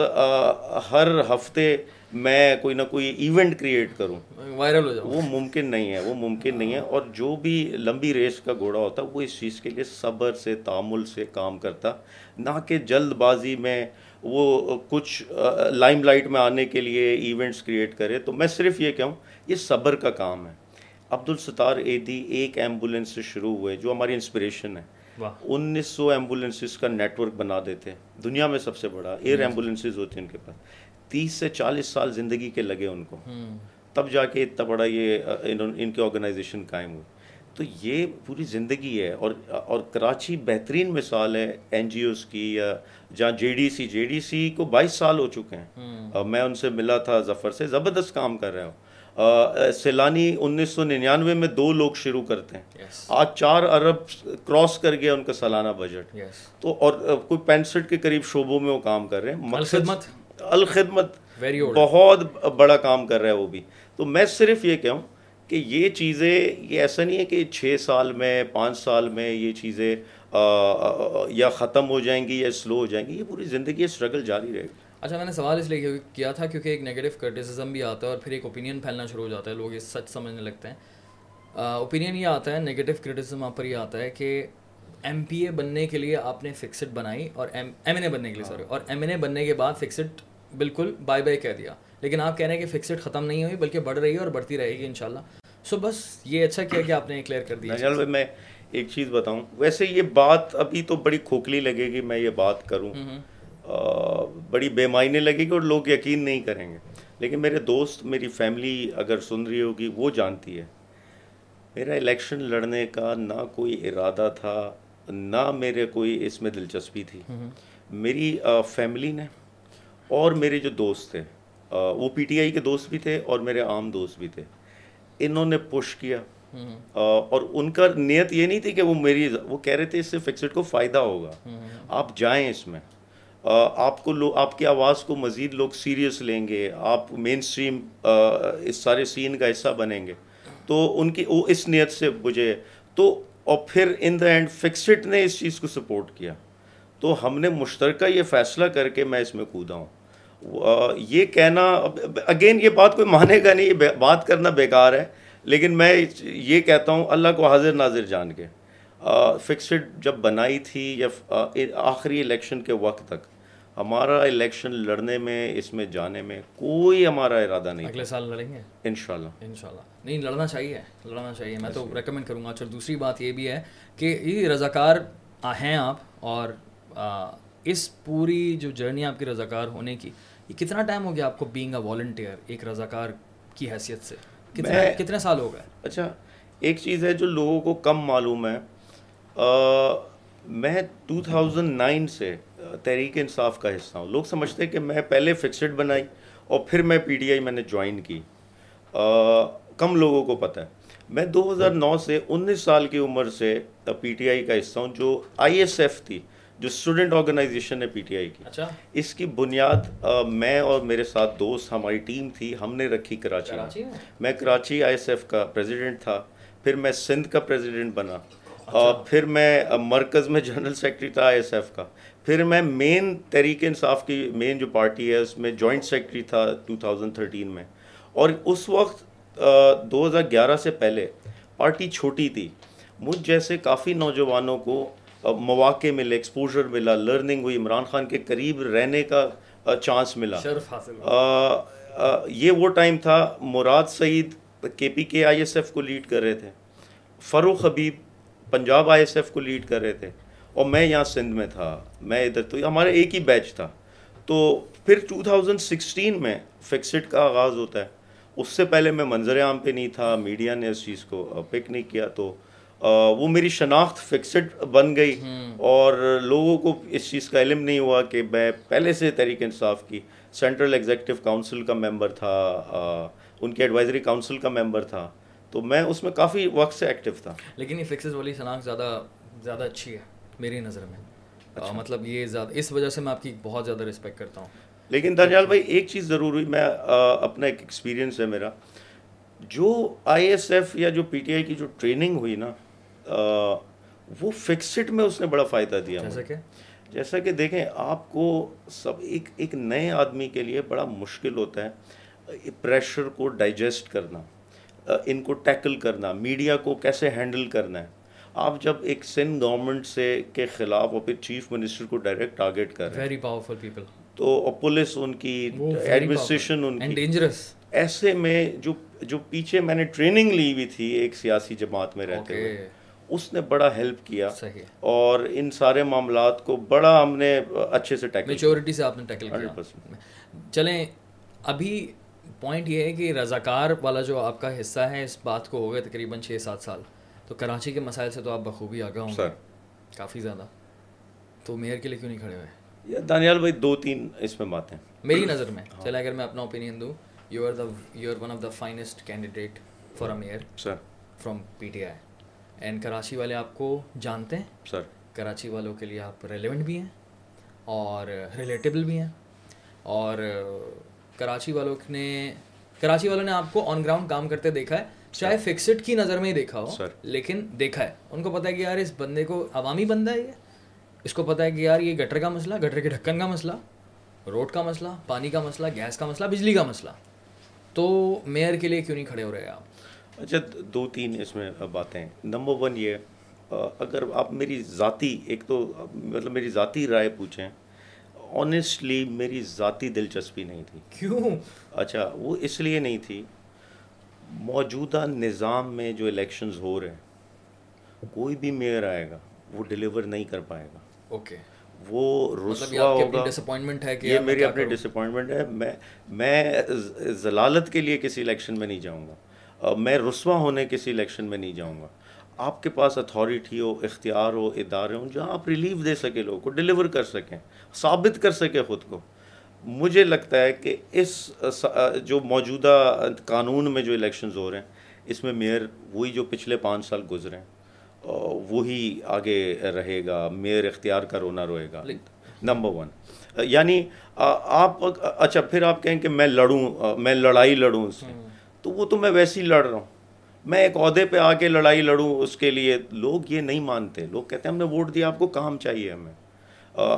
ہر ہفتے میں کوئی نہ کوئی ایونٹ کریٹ کروں. وائرل ہو جاؤں وہ ممکن نہیں ہے وہ ممکن نہیں ہے اور جو بھی لمبی ریس کا گھوڑا ہوتا وہ اس چیز کے لیے صبر سے تعمل سے کام کرتا نہ کہ جلد بازی میں وہ کچھ لائم لائٹ میں آنے کے لیے ایونٹس کریٹ کرے۔ تو میں صرف یہ کہوں یہ صبر کا کام ہے۔ عبد الستار ایدی ایک ایمبولینس سے شروع ہوئے جو ہماری انسپریشن ہے۔ انیس سو ایمبولینسز کا نیٹ ورک بنا دیتے۔ دنیا میں سب سے بڑا ایئر ایمبولینسز ہوتی ہیں ان کے پاس۔ تیس سے چالیس سال زندگی کے لگے ان کو۔ تب جا کے اتنا بڑا یہ ان کے آرگنائزیشن قائم ہوئی۔ تو یہ پوری زندگی ہے اور اور کراچی بہترین مثال ہے این جی اوز کی یا جہاں J D C J D C کو بائیس سال ہو چکے ہیں۔ میں ان سے ملا تھا ظفر سے زبردست کام کر رہے ہوں سیلانی انیس سو ننانوے میں دو لوگ شروع کرتے ہیں۔ آج چار ارب کراس کر گیا ان کا سالانہ بجٹ تو اور کوئی پینسٹھ کے قریب شعبوں میں وہ کام کر رہے ہیں۔ مقصد الخدمت بہت بڑا کام کر رہا ہے وہ بھی۔ تو میں صرف یہ کہوں کہ یہ چیزیں یہ ایسا نہیں ہے کہ چھ سال میں پانچ سال میں یہ چیزیں یا ختم ہو جائیں گی یا سلو ہو جائیں گی یہ پوری زندگی اسٹرگل جاری رہے گی۔ اچھا میں نے سوال اس لیے کیا تھا؟ کیونکہ ایک نگیٹو کرٹیسزم بھی آتا ہے اور پھر ایک اوپینین پھیلنا شروع ہو جاتا ہے لوگ یہ سچ سمجھنے لگتے ہیں۔ اوپینین یہ آتا ہے نگیٹو کرٹیسزم آپ پر یہ آتا ہے کہ ایم پی اے بننے کے لیے آپ نے فکسڈ بنائی اور ایم این اے بننے کے لیے سوری اور ایم این اے بننے کے بعد فکسڈ بالکل بائی بائی کہہ دیا۔ لیکن آپ کہہ رہے ہیں کہ فکسڈ ختم نہیں ہوئی بلکہ بڑھ رہی ہے اور بڑھتی رہے گی ان شاء اللہ سو بس یہ اچھا کیا کہ آپ نے کلیئر کر دیا۔ میں ایک چیز بتاؤں۔ ویسے یہ بات ابھی تو بڑی کھوکھلی لگے گی میں یہ بات کروں۔ بڑی بے معنی لگے گی اور لوگ یقین نہیں کریں گے۔ لیکن میرے دوست میری فیملی اگر سن رہی ہوگی وہ جانتی ہے۔ میرا الیکشن لڑنے کا نہ کوئی ارادہ تھا نہ میرے کوئی اس میں دلچسپی تھی۔ میری فیملی نے اور میرے جو دوست تھے وہ پی ٹی آئی کے دوست بھی تھے اور میرے عام دوست بھی تھے۔ انہوں نے پش کیا۔ اور ان کا نیت یہ نہیں تھی کہ وہ میری وہ کہہ رہے تھے اس سے فکسڈ کو فائدہ ہوگا۔ آپ جائیں اس میں۔ آپ کو لو آپ کی آواز کو مزید لوگ سیریس لیں گے۔ آپ مین اسٹریم اس سارے سین کا حصہ بنیں گے۔ تو ان کی وہ اس نیت سے مجھے تو اور پھر ان دا اینڈ فکسڈ نے اس چیز کو سپورٹ کیا۔ تو ہم نے مشترکہ یہ فیصلہ کر کے میں اس میں کودا ہوں یہ کہنا اگین یہ بات کوئی مانے گا نہیں بات کرنا بیکار ہے لیکن میں یہ کہتا ہوں اللہ کو حاضر ناظر جان کے۔ فکسڈ جب بنائی تھی یا آخری الیکشن کے وقت تک ہمارا الیکشن لڑنے میں اس میں جانے میں کوئی ہمارا ارادہ نہیں اگلے سال لڑیں گے؟ ان شاء اللہ ان شاء اللہ نہیں لڑنا چاہیے لڑنا چاہیے۔ میں تو ریکمینڈ کروں گا۔ چل دوسری بات یہ بھی ہے کہ یہ رضاکار ہیں آپ اور اس پوری جو جرنی آپ کی رضاکار ہونے کی یہ کتنا ٹائم ہو گیا آپ کو بینگ اے والنٹیئر ایک رضاکار کی حیثیت سے؟ کتنے سال ہو گئے؟ اچھا ایک چیز ہے جو لوگوں کو کم معلوم ہے میں ٹو تھاؤزنڈ نائن سے تحریک انصاف کا حصہ ہوں۔ لوگ سمجھتے ہیں کہ میں پہلے فکسڈ بنائی اور پھر میں پی ٹی آئی میں نے جوائن کی۔ کم لوگوں کو پتہ ہے۔ میں دو ہزار نو سے انیس سال کی عمر سے پی ٹی آئی کا حصہ ہوں جو آئی ایس ایف تھی۔ جو اسٹوڈنٹ آرگنائزیشن ہے پی ٹی آئی کی. اچھا۔ اس کی بنیاد میں اور میرے ساتھ دوست ہماری ٹیم تھی ہم نے رکھی کراچی میں۔ کراچی آئی ایس ایف کا پریزیڈنٹ تھا پھر میں سندھ کا پریزیڈنٹ بنا۔ اور پھر میں مرکز میں جنرل سیکرٹری تھا آئی ایس ایف کا۔ پھر میں مین تحریک انصاف کی مین جو پارٹی ہے اس میں جوائنٹ سیکرٹری تھا ٹو تھاؤزنڈ تھرٹین میں۔ اور اس وقت دو ہزار گیارہ سے پہلے پارٹی چھوٹی تھی۔ مجھ جیسے کافی نوجوانوں کو مواقع ملے ایکسپوجر ملا لرننگ ہوئی عمران خان کے قریب رہنے کا چانس ملا۔ یہ وہ ٹائم تھا مراد Saeed K P K I S F کو لیڈ کر رہے تھے۔ Farrukh Habib Punjab I S F کو لیڈ کر رہے تھے۔ اور میں یہاں سندھ میں تھا میں ادھر تو ہمارا ایک ہی بیچ تھا۔ تو پھر ٹو تھاؤزنڈ سکسٹین میں فکسڈ کا آغاز ہوتا ہے۔ اس سے پہلے میں منظر عام پہ نہیں تھا میڈیا نے اس چیز کو پک نہیں کیا۔ تو وہ میری شناخت فکسڈ بن گئی اور لوگوں کو اس چیز کا علم نہیں ہوا کہ میں پہلے سے تحریک انصاف کی سینٹرل ایگزیکٹو کاؤنسل کا ممبر تھا ان کی ایڈوائزری کاؤنسل کا ممبر تھا۔ تو میں اس میں کافی وقت سے ایکٹیو تھا۔ لیکن یہ فکسز والی شناخت زیادہ زیادہ اچھی ہے میری نظر میں۔ اچھا۔ مطلب یہ زیادہ اس وجہ سے میں آپ کی بہت زیادہ رسپیکٹ کرتا ہوں۔ لیکن دنیال بھائی ایک چیز ضرور ہوئی میں اپنا ایک ایکسپیرینس ہے میرا۔ جو آئی ایس ایف یا جو پی ٹی آئی کی جو ٹریننگ ہوئی نا وہ فکسڈ میں اس نے بڑا فائدہ دیا جیسا کہ؟ جیسا کہ دیکھیں آپ کو سب ایک ایک نئے آدمی کے لیے بڑا مشکل ہوتا ہے پریشر کو ڈائجسٹ کرنا ان کو ٹیکل کرنا میڈیا کو کیسے ہینڈل کرنا ہے۔ آپ جب ایک سندھ گورنمنٹ سے کے خلاف اور پھر چیف منسٹر کو ڈائریکٹ ٹارگیٹ کر رہے ہیں پاورفل پیپل تو پولیس ان کی ایڈمنسٹریشن ان کی۔ ایسے میں جو جو پیچھے میں نے ٹریننگ لی ہوئی تھی ایک سیاسی جماعت میں رہتے ہوئے۔ اس نے بڑا ہیلپ کیا اور ان سارے معاملات کو بڑا ہم نے اچھے سے ٹیکل میچورٹی سے آپ نے ٹیکل کیا۔ چلیں ابھی پوائنٹ یہ ہے کہ رضاکار والا جو آپ کا حصہ ہے اس بات کو ہو گئے تقریباً چھ سات سال۔ تو کراچی کے مسائل سے تو آپ بخوبی آگاہ ہوں سر۔ کافی زیادہ۔ تو میئر کے لیے کیوں نہیں کھڑے ہوئے؟ دانیال بھائی دو تین اس میں باتیں۔ میری نظر میں چلے اگر میں اپنا اوپینین دوں you are the you are one of the finest candidate for a mayor sir. From P T I and Karachi والے آپ کو جانتے ہیں؟ سر کراچی والوں کے لیے آپ ریلیونٹ بھی ہیں اور ریلیٹیبل بھی ہیں اور کراچی والوں نے کراچی والوں نے آپ کو آن گراؤنڈ کام کرتے دیکھا ہے۔ چاہے فکسڈ کی نظر میں ہی دیکھا ہو لیکن دیکھا ہے۔ ان کو پتا ہے کہ یار اس بندے کو عوامی بندہ ہے یہ۔ اس کو پتا ہے کہ یار یہ گٹر کا مسئلہ گٹر کے ڈھکن کا مسئلہ روڈ کا مسئلہ پانی کا مسئلہ گیس کا مسئلہ بجلی کا مسئلہ۔ تو میئر کے لیے کیوں نہیں کھڑے ہو رہے آپ؟ اچھا دو تین اس میں باتیں۔ نمبر ون یہ اگر آپ میری ذاتی ایک تو مطلب میری ذاتی رائے پوچھیں آنیسٹلی میری ذاتی دلچسپی نہیں تھی۔ کیوں؟ اچھا وہ اس لیے نہیں تھی موجودہ نظام میں جو الیکشنز ہو رہے ہیں کوئی بھی میئر آئے گا وہ ڈلیور نہیں کر پائے گا۔ اوکے۔ وہ رسوا ہوگا۔ ڈسپوائنٹمنٹ ہے کہ یہ میری اپنی ڈس اپوائنٹمنٹ ہے۔ میں میں ضلالت کے لیے کسی الیکشن میں نہیں جاؤں گا۔ میں رسوا ہونے کسی الیکشن میں نہیں جاؤں گا۔ آپ کے پاس اتھارٹی ہو اختیار ہو ادارے ہوں جہاں آپ ریلیف دے سکے لوگوں کو ڈلیور کر سکیں ثابت کر سکے خود کو۔ مجھے لگتا ہے کہ اس جو موجودہ قانون میں جو الیکشنز ہو رہے ہیں اس میں میئر وہی جو پچھلے پانچ سال گزرے ہیں وہی آگے رہے گا میئر اختیار کا رونا روئے گا۔ نمبر ون یعنی آپ اچھا پھر آپ کہیں کہ میں لڑوں میں لڑائی لڑوں اس سے تو وہ تو میں ویسے ہی لڑ رہا ہوں۔ میں ایک عہدے پہ آ کے لڑائی لڑوں، اس کے لیے لوگ یہ نہیں مانتے۔ لوگ کہتے ہیں ہم نے ووٹ دیا، آپ کو کام چاہیے ہمیں۔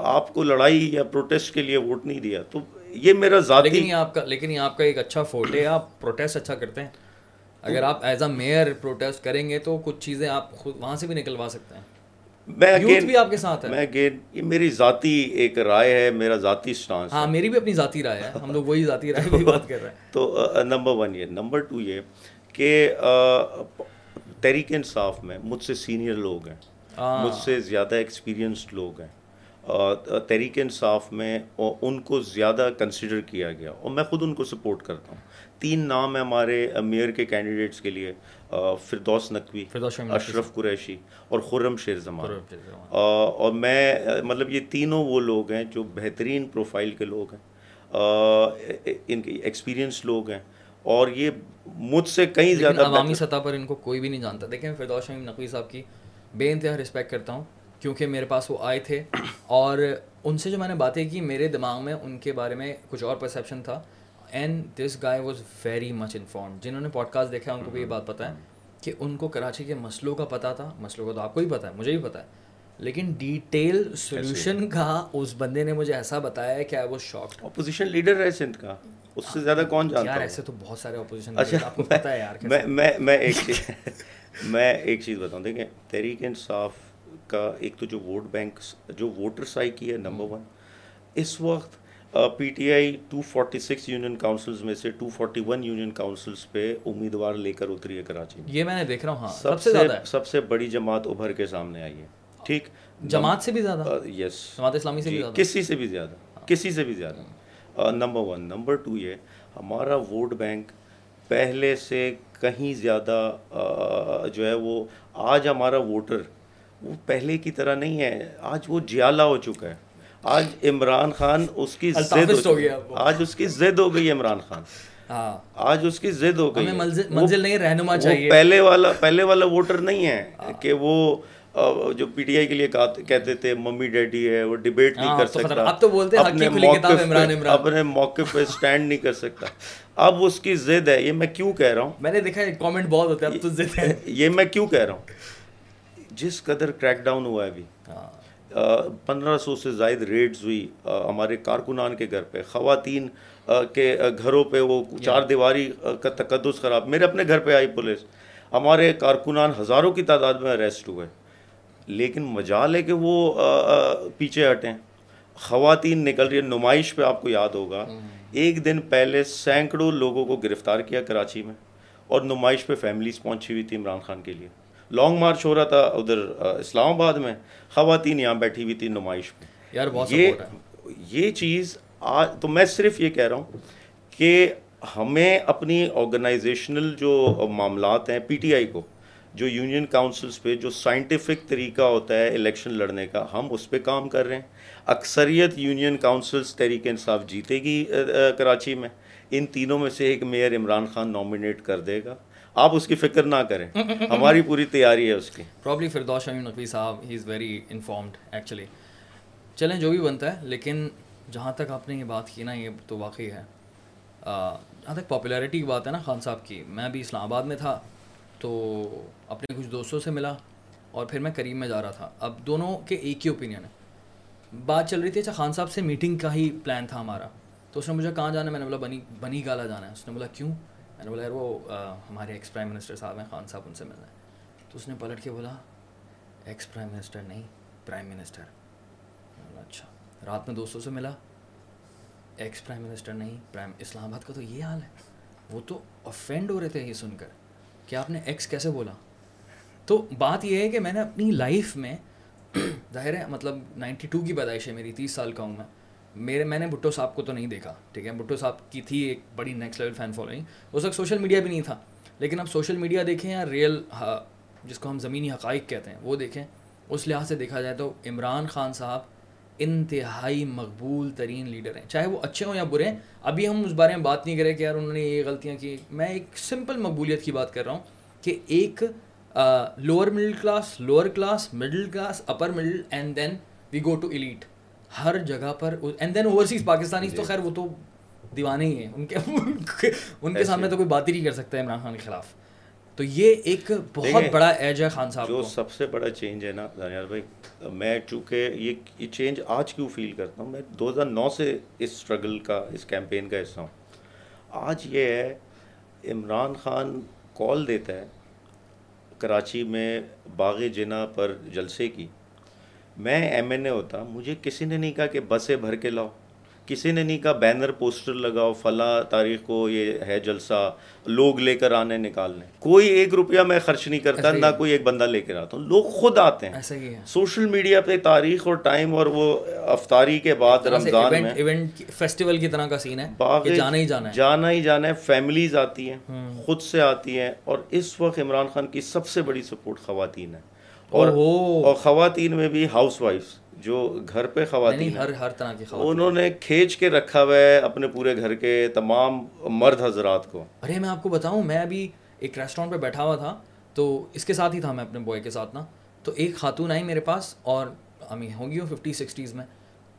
آپ کو لڑائی یا پروٹیسٹ کے لیے ووٹ نہیں دیا۔ تو یہ میرا ذاتی لیکن آپ کا، لیکن یہ آپ کا ایک اچھا فوٹ ہے۔ آپ پروٹیسٹ اچھا کرتے ہیں۔ اگر آپ ایز اے میئر پروٹیسٹ کریں گے تو کچھ چیزیں آپ خود وہاں سے بھی نکلوا سکتے ہیں۔ میں یوتھ بھی آپ کے ساتھ ہے میں اگین یہ میری ذاتی ایک رائے ہے میرا ذاتی سٹانس ہاں میری بھی اپنی ذاتی رائے ہے۔ ہم لوگ وہی ذاتی رائے کی بات کر رہے ہیں۔ تو نمبر ون یہ نمبر ٹو یہ کہ تحریک انصاف میں مجھ سے سینئر لوگ ہیں۔ مجھ سے زیادہ ایکسپیرینسڈ لوگ ہیں۔ تحریک انصاف میں ان کو زیادہ کنسیڈر کیا گیا اور میں خود ان کو سپورٹ کرتا ہوں۔ تین نام ہیں ہمارے میئر کے کینڈیڈیٹس کے لیے فردوس نقوی اشرف قریشی اور خرم شیر زمان۔ اور میں مطلب یہ تینوں وہ لوگ ہیں جو بہترین پروفائل کے لوگ ہیں۔ ان کے ایکسپیرینس لوگ ہیں۔ اور یہ مجھ سے کہیں زیادہ عوامی سطح پر ان کو کوئی بھی نہیں جانتا۔ دیکھیں فردوس شمیم نقوی صاحب کی بے انتہا رسپیکٹ کرتا ہوں کیونکہ میرے پاس وہ آئے تھے۔ اور ان سے جو میں نے باتیں کی میرے دماغ میں ان کے بارے میں کچھ اور پرسیپشن تھا۔ And this guy was very much inform جنہوں نے پوڈ کاسٹ دیکھا ان کو بھی یہ بات پتہ ہے کہ ان کو کراچی کے مسئلوں کا پتہ تھا۔ مسئلوں کا تو آپ کو ہی پتہ ہے مجھے بھی پتہ ہے۔ لیکن ڈیٹیل سولوشن کا اس بندے نے مجھے ایسا بتایا ہے کہ I was shock opposition leader ہے سندھ کا۔ اس سے زیادہ کون جانتا یار ایسے تو بہت سارے اپوزیشن اچھا آپ کو پتہ ہے یار میں میں میں ایک چیز میں ایک چیز بتاؤں۔ دیکھیں تحریک انصاف کا ایک تو جو ووٹ بینک جو ووٹر سائی کی ہے نمبر ون اس وقت P T I two forty six union councils میں سے two forty one union councils پہ امیدوار لے کر اتری ہے کراچی میں۔ یہ میں نے دیکھ رہا ہوں ہاں سب سے سب سے بڑی جماعت ابھر کے سامنے آئی ہے ٹھیک؟ جماعت سے بھی زیادہ؟ یس جماعت اسلامی سے بھی زیادہ؟ کسی سے بھی زیادہ کسی سے بھی زیادہ۔ Number one. نمبر ٹو یہ ہمارا ووٹ بینک پہلے سے کہیں زیادہ جو ہے وہ آج ہمارا ووٹر وہ پہلے کی طرح نہیں ہے آج وہ جیالہ ہو چکا ہے۔ آج عمران خان اس کی زد ہو گیا آج اس کی زد ہو گئی عمران خان۔ ہاں۔ آج اس کی زد ہو گئی۔ منزل نہیں رہنما چاہیے۔ پہلے والا پہلے والا ووٹر نہیں ہے کہ وہ جو پی ٹی آئی کے لیے کہتے تھے ممی ڈیڈی ہے وہ ڈیبیٹ نہیں کر سکتا۔ اب تو بولتے اپنے موقع اپنے موقع پہ سٹینڈ نہیں کر سکتا۔ اب اس کی زد ہے۔ یہ میں کیوں کہہ رہا ہوں؟ میں نے دیکھا کامنٹ بہت ہوتے ہیں اب تو زد ہے۔ یہ میں کیوں کہہ رہا ہوں؟ جس قدر کریک ڈاؤن ہوا ہے ابھی۔ پندرہ سو سے زائد ریڈز ہوئی ہمارے کارکنان کے گھر پہ۔ خواتین کے گھروں پہ وہ چار دیواری کا تقدس خراب۔ میرے اپنے گھر پہ آئی پولیس۔ ہمارے کارکنان ہزاروں کی تعداد میں اریسٹ ہوئے۔ لیکن مجال ہے کہ وہ پیچھے ہٹیں۔ خواتین نکل رہی ہے نمائش پہ آپ کو یاد ہوگا۔ ایک دن پہلے سینکڑوں لوگوں کو گرفتار کیا کراچی میں اور نمائش پہ فیملیز پہنچی ہوئی تھی عمران خان کے لیے۔ لانگ مارچ ہو رہا تھا ادھر اسلام آباد میں خواتین یہاں بیٹھی ہوئی تھی نمائش پہ یار یہ یہ چیز آج تو میں صرف یہ کہہ رہا ہوں کہ ہمیں اپنی آرگنائزیشنل جو معاملات ہیں پی ٹی آئی کو جو یونین کاؤنسلس پہ جو سائنٹیفک طریقہ ہوتا ہے الیکشن لڑنے کا ہم اس پہ کام کر رہے ہیں اکثریت یونین کاؤنسلس تحریک انصاف جیتے گی کراچی میں ان تینوں میں سے ایک میئر عمران خان نامنیٹ کر دے گا آپ اس کی فکر نہ کریں۔ ہماری پوری تیاری ہے اس کی۔ پرابلی فردوس شمیم نقوی صاحب he is very informed actually چلیں، جو بھی بنتا ہے، لیکن جہاں تک آپ نے یہ بات کی نا، یہ تو واقعی ہے۔ جہاں تک پاپولیرٹی کی بات ہے نا خان صاحب کی، میں بھی اسلام آباد میں تھا، تو اپنے کچھ دوستوں سے ملا اور پھر میں کریم میں جا رہا تھا۔ اب دونوں کے ایک ہی اوپینین ہے۔ بات چل رہی تھی اچھا خان صاحب سے میٹنگ کا ہی پلان تھا ہمارا۔ تو اس نے مجھے کہاں جانا ہے؟ میں نے بولا، بنی بنی گالا جانا ہے۔ اس نے بولا، کیوں؟ میں نے بولا، یار وہ ہمارے ایکس پرائم منسٹر صاحب ہیں، خان صاحب ان سے ملنا ہے. تو اس نے پلٹ کے بولا ایکس پرائم منسٹر نہیں پرائم منسٹر اچھا. رات میں دوستوں سے ملا ایکس پرائم منسٹر نہیں پرائم اسلام آباد کا تو یہ حال ہے۔ وہ تو افینڈ ہو رہے تھے یہ سن کر۔ کہ آپ نے ایکس کیسے بولا؟ تو بات یہ ہے کہ میں نے اپنی لائف میں، ظاہر ہے مطلب نائنٹی ٹو کی پیدائش ہے میری، تیس سال کا ہوں میں۔ میرے میں نے بھٹو صاحب کو تو نہیں دیکھا، ٹھیک ہے؟ بھٹو صاحب کی تھی ایک بڑی نیکسٹ لیول فین فالوئنگ اس وقت سوشل میڈیا بھی نہیں تھا، لیکن اب سوشل میڈیا دیکھیں یا ریئل جس کو ہم زمینی حقائق کہتے ہیں، وہ دیکھیں۔ اس لحاظ سے دیکھا جائے تو عمران خان صاحب انتہائی مقبول ترین لیڈر ہیں۔ چاہے وہ اچھے ہوں یا برے ہیں، ابھی ہم اس بارے میں بات نہیں کریں کہ یار انہوں نے یہ غلطیاں کی۔ میں ایک سمپل مقبولیت کی بات کر رہا ہوں کہ ایک lower middle class lower class middle class upper middle and then we go to elite ہر جگہ پر اینڈ دین اوورسیز پاکستانی تو خیر وہ تو دیوانے ہی ہیں۔ ان کے ان کے سامنے تو کوئی بات ہی نہیں کر سکتا عمران خان کے خلاف۔ تو یہ ایک بہت بڑا ایج ہے خان صاحب جو سب سے بڑا چینج ہے نا دانیال بھائی میں چونکہ یہ یہ چینج آج کیوں فیل کرتا ہوں؟ میں دو ہزار نو سے اس اسٹرگل کا اس کیمپین کا حصہ ہوں۔ آج یہ ہے عمران خان کال دیتا ہے کراچی میں باغ جنا پر جلسے کی۔ میں ایم این اے ہوتا مجھے کسی نے نہیں کہا کہ بسیں بھر کے لاؤ کسی نے نہیں کہا بینر پوسٹر لگاؤ فلاں تاریخ کو یہ ہے جلسہ لوگ لے کر آنے نکالنے۔ کوئی ایک روپیہ میں خرچ نہیں کرتا نہ کوئی ایک بندہ لے کر آتا۔ ہوں لوگ خود آتے ہیں۔ سوشل میڈیا پہ تاریخ اور ٹائم اور وہ افطاری کے بعد رمضان میں فیسٹیول کی طرح کا سین ہے جانا ہی جانا ہے۔ جانا ہی جانا ہے فیملیز آتی ہیں خود سے آتی ہیں اور اس وقت عمران خان کی سب سے بڑی سپورٹ خواتین ہے اور خواتین میں بھی ہاؤس وائفس جو گھر پہ خواتین ہر ہر طرح کی خواتین۔ انہوں نے کھینچ کے رکھا ہوا ہے اپنے پورے گھر کے تمام مرد حضرات کو۔ ارے میں آپ کو بتاؤں میں ابھی ایک ریسٹورینٹ پہ بیٹھا ہوا تھا تو اس کے ساتھ ہی تھا میں اپنے بوائے کے ساتھ نا۔ تو ایک خاتون آئی میرے پاس اور امی ہوگی وہ ففٹی سکسٹیز میں۔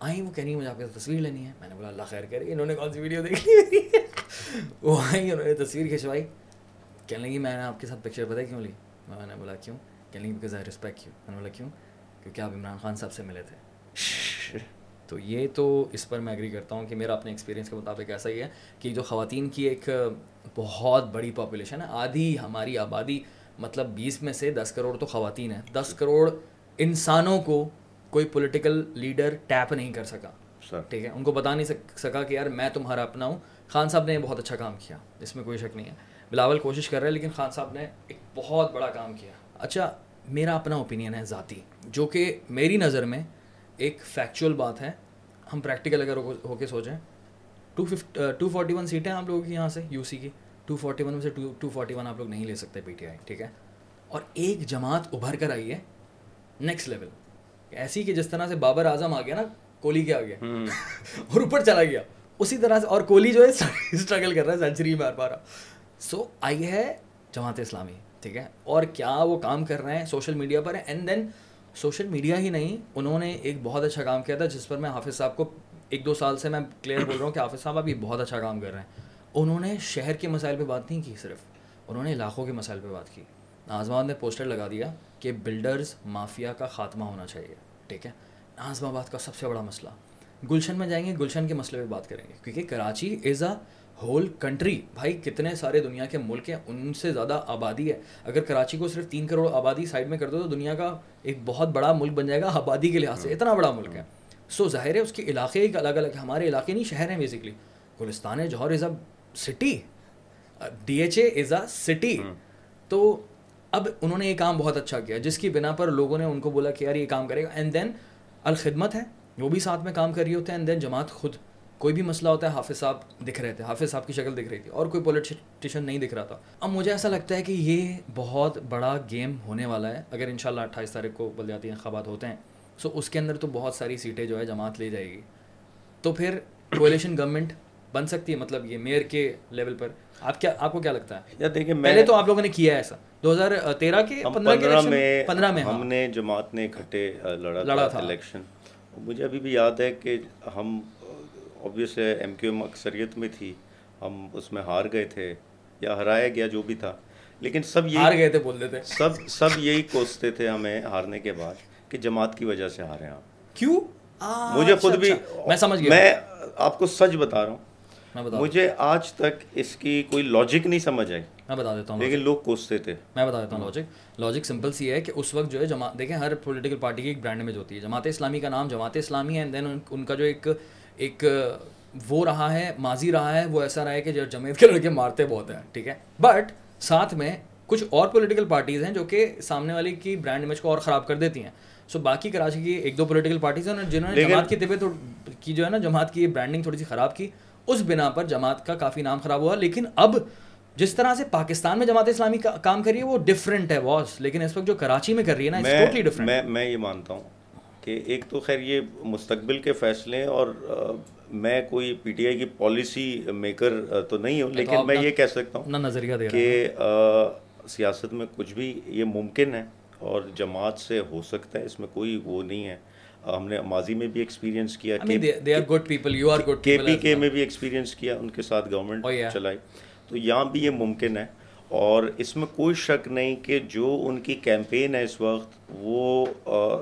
آئیں وہ کہہ رہی مجھے آپ کی تصویر لینی ہے۔ میں نے بولا اللہ خیر کرے انہوں نے کون سی ویڈیو دیکھی؟ وہ آئی انہوں نے تصویر کھنچوائی۔ کہنے لگی میں نے آپ کے ساتھ پکچر بتائی کیوں لی؟ میں نے بولا کیوں؟ کہنے لگی بیکاز آئی رسپیکٹ یو میں نے بولا کیوں؟ کیونکہ آپ عمران خان صاحب سے ملے تھے۔ تو یہ تو اس پر میں اگری کرتا ہوں کہ میرا اپنے ایکسپیرینس کے مطابق ایسا ہی ہے کہ جو خواتین کی ایک بہت بڑی پاپولیشن ہے آدھی ہماری آبادی مطلب بیس میں سے دس کروڑ تو خواتین ہیں۔ دس کروڑ انسانوں کو کوئی پولیٹیکل لیڈر ٹیپ نہیں کر سکا۔ ٹھیک ہے؟ ان کو بتا نہیں سکا کہ یار میں تمہارا اپنا ہوں۔ خان صاحب نے بہت اچھا کام کیا اس میں کوئی شک نہیں ہے۔ بلاول کوشش کر رہے ہیں لیکن خان صاحب نے ایک بہت بڑا کام کیا۔ اچھا میرا اپنا اوپینین ہے ذاتی جو کہ میری نظر میں ایک فیکچوئل بات ہے۔ ہم پریکٹیکل اگر ہو کے سوچیں ٹو ٹو فورٹی ون سیٹیں آپ لوگوں کی یہاں سے یو سی کی۔ ٹو فورٹی ون میں سے ٹو فورٹی ون آپ لوگ نہیں لے سکتے پی ٹی آئی ٹھیک ہے؟ اور ایک جماعت ابھر کر آئی ہے نیکسٹ لیول ایسی کہ جس طرح سے بابر اعظم آ گیا نا کوہلی کے آ گیا اور اوپر چلا گیا۔ اسی طرح سے اور کوہلی جو ہے اسٹرگل کر رہا ہے سینچری مار پا رہا سو آئی ہے جماعت اسلامی۔ ٹھیک ہے؟ اور کیا وہ کام کر رہے ہیں سوشل میڈیا پر؟ اینڈ دین سوشل میڈیا ہی نہیں، انہوں نے ایک بہت اچھا کام کیا تھا، جس پر میں حافظ صاحب کو ایک دو سال سے میں کلیئر بول رہا ہوں کہ حافظ صاحب ابھی بہت اچھا کام کر رہے ہیں۔ انہوں نے شہر کے مسائل پہ بات نہیں کی صرف، انہوں نے علاقوں کے مسائل پہ بات کی۔ نازم نے پوسٹر لگا دیا کہ بلڈرز مافیا کا خاتمہ ہونا چاہیے، ٹھیک ہے؟ نازم آباد کا سب سے بڑا مسئلہ۔ گلشن میں جائیں گے، گلشن کے مسئلے پہ بات کریں گے، کیونکہ Karachi is a whole country بھائی کتنے سارے دنیا کے ملک ہیں ان سے زیادہ آبادی ہے اگر کراچی کو صرف تین کروڑ آبادی سائڈ میں کر دو تو دنیا کا ایک بہت بڑا ملک بن جائے گا آبادی کے لحاظ سے اتنا بڑا ملک ہے سو ظاہر ہے اس کے علاقے ایک الگ الگ ہمارے علاقے نہیں شہر ہیں بیسکلی گلستان ہے Jauhar is a city D H A is a city تو اب انہوں نے یہ کام بہت اچھا کیا جس کی بنا پر لوگوں نے ان کو بولا کہ یار یہ کام کرے گا اینڈ دین الخدمت ہے وہ بھی ساتھ میں کام کر رہی ہوتے ہیں اینڈ دین جماعت خود کوئی بھی مسئلہ ہوتا ہے حافظ صاحب دکھ رہے تھے حافظ صاحب کی شکل دکھ رہی تھی اور کوئی پولیٹیشین نہیں دکھ رہا تھا۔ اب مجھے ایسا لگتا ہے کہ یہ بہت بڑا گیم ہونے والا ہے۔ اگر ان شاء اٹھائیس تاریخ کو بلدیاتی انتخابات ہوتے ہیں سو اس کے اندر تو بہت ساری سیٹیں جو ہے جماعت لے جائے گی۔ تو پھر کولیشن گورنمنٹ بن سکتی ہے؟ مطلب یہ میئر کے لیول پر۔ آپ کیا آپ کو کیا لگتا ہے؟ دیکھیں پہلے تو آپ لوگوں نے کیا ہے ایسا۔ دو ہزار تیرہ کے پندرہ میں پندرہ میں ہم نے جماعت نے اکٹھے لڑا تھا الیکشن مجھے ابھی بھی یاد ہے کہ ہم اوبیس ایم کیو ایم اکثریت میں تھی۔ ہم اس میں ہار گئے تھے یا ہرایا گیا جو بھی تھا۔ لیکن سب یہ ہار گئے تھے بولتے تھے سب سب یہی کوستے تھے ہمیں ہارنے کے بعد کہ جماعت کی وجہ سے ہارے آپ کیوں؟ مجھے خود بھی اچھا۔ میں سمجھ گیا۔ میں آپ کو سچ بتا رہا ہوں۔ مجھے آج تک اس کی کوئی لاجک نہیں سمجھ آئی۔ میں بتا دیتا ہوں لیکن لوگ کوستے تھے۔ میں بتا دیتا ہوں لاجک لاجک سمپل سی ہے کہ اس وقت جو ہے جماعت دیکھیں ہر پولیٹیکل پارٹی کی ایک برانڈ امیج ہوتی ہے۔ جماعت اسلامی کا نام جماعت اسلامی ہے اینڈ دین ان کا جو ایک ایک وہ رہا ہے ماضی رہا ہے وہ ایسا رہا ہے کہ جو جمعیت کے لڑکے مارتے بہت ہیں ٹھیک ہے؟ بٹ ساتھ میں کچھ اور پولیٹیکل پارٹیز ہیں جو کہ سامنے والی کی برانڈ امیج کو اور خراب کر دیتی ہیں۔ سو باقی کراچی کی ایک دو پولیٹیکل پارٹیز ہیں جنہوں نے جماعت کی طبیعت کی جو ہے نا جماعت کی برانڈنگ تھوڑی سی خراب کی۔ اس بنا پر جماعت کا کافی نام خراب ہوا لیکن اب جس طرح سے پاکستان میں جماعت اسلامی کا کام کر رہی ہے وہ ڈفرینٹ ہے واس لیکن اس وقت جو کراچی میں کر رہی ہے نا میں یہ مانتا ہوں کہ ایک تو خیر یہ مستقبل کے فیصلے اور میں کوئی پی ٹی آئی کی پالیسی میکر تو نہیں ہوں لیکن میں یہ کہہ سکتا ہوں نظریہ کہ سیاست میں کچھ بھی یہ ممکن ہے اور جماعت سے ہو سکتا ہے اس میں کوئی وہ نہیں ہے۔ ہم نے ماضی میں بھی ایکسپیرینس کیا کے پی کے میں بھی ایکسپیرینس کیا ان کے ساتھ گورنمنٹ چلائی۔ تو یہاں بھی یہ ممکن ہے۔ اور اس میں کوئی شک نہیں کہ جو ان کی کیمپین ہے اس وقت وہ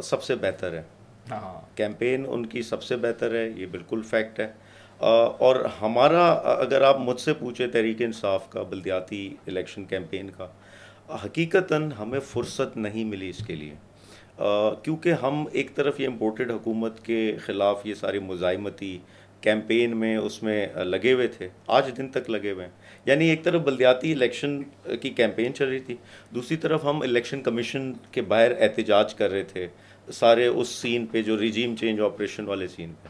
سب سے بہتر ہے۔ ہاں۔ کیمپین ان کی سب سے بہتر ہے یہ بالکل فیکٹ ہے۔ اور ہمارا اگر آپ مجھ سے پوچھیں تحریک انصاف کا بلدیاتی الیکشن کیمپین کا حقیقتاً ہمیں فرصت نہیں ملی اس کے لیے۔ کیونکہ ہم ایک طرف یہ امپورٹڈ حکومت کے خلاف یہ ساری مزاحمتی کیمپین میں اس میں لگے ہوئے تھے آج دن تک لگے ہوئے ہیں۔ یعنی ایک طرف بلدیاتی الیکشن کی کیمپین چل رہی تھی دوسری طرف ہم الیکشن کمیشن کے باہر احتجاج کر رہے تھے سارے اس سین پہ جو ریجیم چینج آپریشن والے سین پہ۔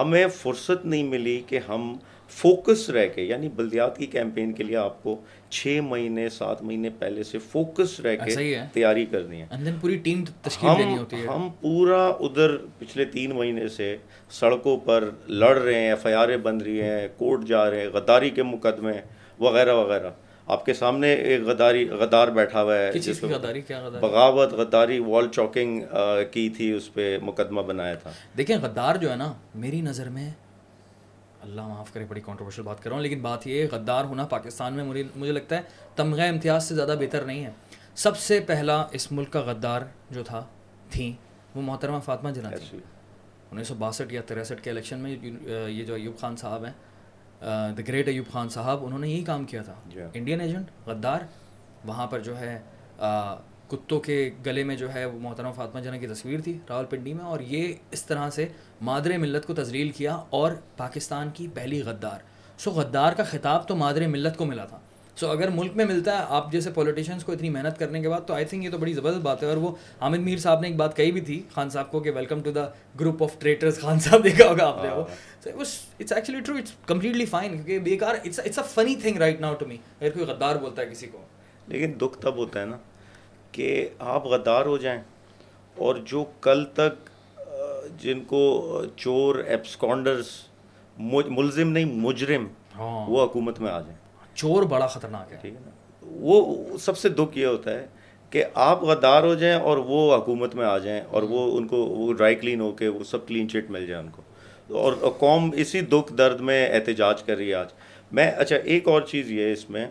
ہمیں فرصت نہیں ملی کہ ہم فوکس رہ کے یعنی بلدیات کی کیمپین کے لیے آپ کو چھ مہینے سات مہینے پہلے سے فوکس رہ کے تیاری کرنی ہے۔ پوری ٹیم تشکیل دینی ہوتی ہے۔ ہم پورا ادھر پچھلے تین مہینے سے سڑکوں پر لڑ رہے ہیں ایف آئی آریں بن رہی ہیں کورٹ جا رہے ہیں غداری کے مقدمے وغیرہ وغیرہ۔ آپ کے سامنے ایک غداری غدار بیٹھا ہوا ہے۔ بغاوت غداری وال چوکنگ کی تھی اس پہ مقدمہ بنایا تھا۔ دیکھیں غدار جو ہے نا میری نظر میں اللہ معاف کرے بڑی کانٹروورشل بات کر رہا ہوں لیکن بات یہ غدار ہونا پاکستان میں مجھے لگتا ہے تمغہ امتیاز سے زیادہ بہتر نہیں ہے۔ سب سے پہلا اس ملک کا غدار جو تھا تھیں وہ محترمہ فاطمہ جنا تھی انیس سو باسٹھ یا تریسٹھ کے الیکشن میں یہ جو ایوب خان صاحب ہیں دا گریٹ ایوب خان صاحب انہوں نے یہی کام کیا تھا۔ انڈین ایجنٹ غدار وہاں پر جو ہے کتوں کے گلے میں جو ہے وہ محترمہ فاطمہ جنا کی تصویر تھی راول پنڈی میں اور یہ اس طرح سے مادر ملت کو تزلیل کیا اور پاکستان کی پہلی غدار۔ سو غدار کا خطاب تو مادر ملت کو ملا تھا۔ سو اگر ملک میں ملتا ہے آپ جیسے پولیٹیشینس کو اتنی محنت کرنے کے بعد تو آئی تھنک یہ تو بڑی زبردست بات ہے۔ اور وہ حامد میر صاحب نے ایک بات کہی بھی تھی خان صاحب کو کہ welcome to the group of traitors Khan صاحب دیکھا ہوگا آپ نے وہ۔ It's actually true it's completely fine کیونکہ بیکار it's it's a funny thing right now to me اگر کوئی غدار بولتا ہے کسی کو۔ لیکن دکھ تب ہوتا ہے نا کہ آپ غدار ہو جائیں اور جو کل تک جن کو چور ایپسکانڈرس ملزم نہیں مجرم ہاں۔ وہ حکومت میں آ جائیں۔ چور بڑا خطرناک ہے۔ ٹھیک ہے نا۔ وہ سب سے دکھ یہ ہوتا ہے کہ آپ غدار ہو جائیں اور وہ حکومت میں آ جائیں اور وہ ان کو وہ ڈرائی کلین ہو کے وہ سب کلین چٹ مل جائے ان کو۔ اور قوم اسی دکھ درد میں احتجاج کر رہی ہے آج۔ میں اچھا ایک اور چیز یہ ہے اس میں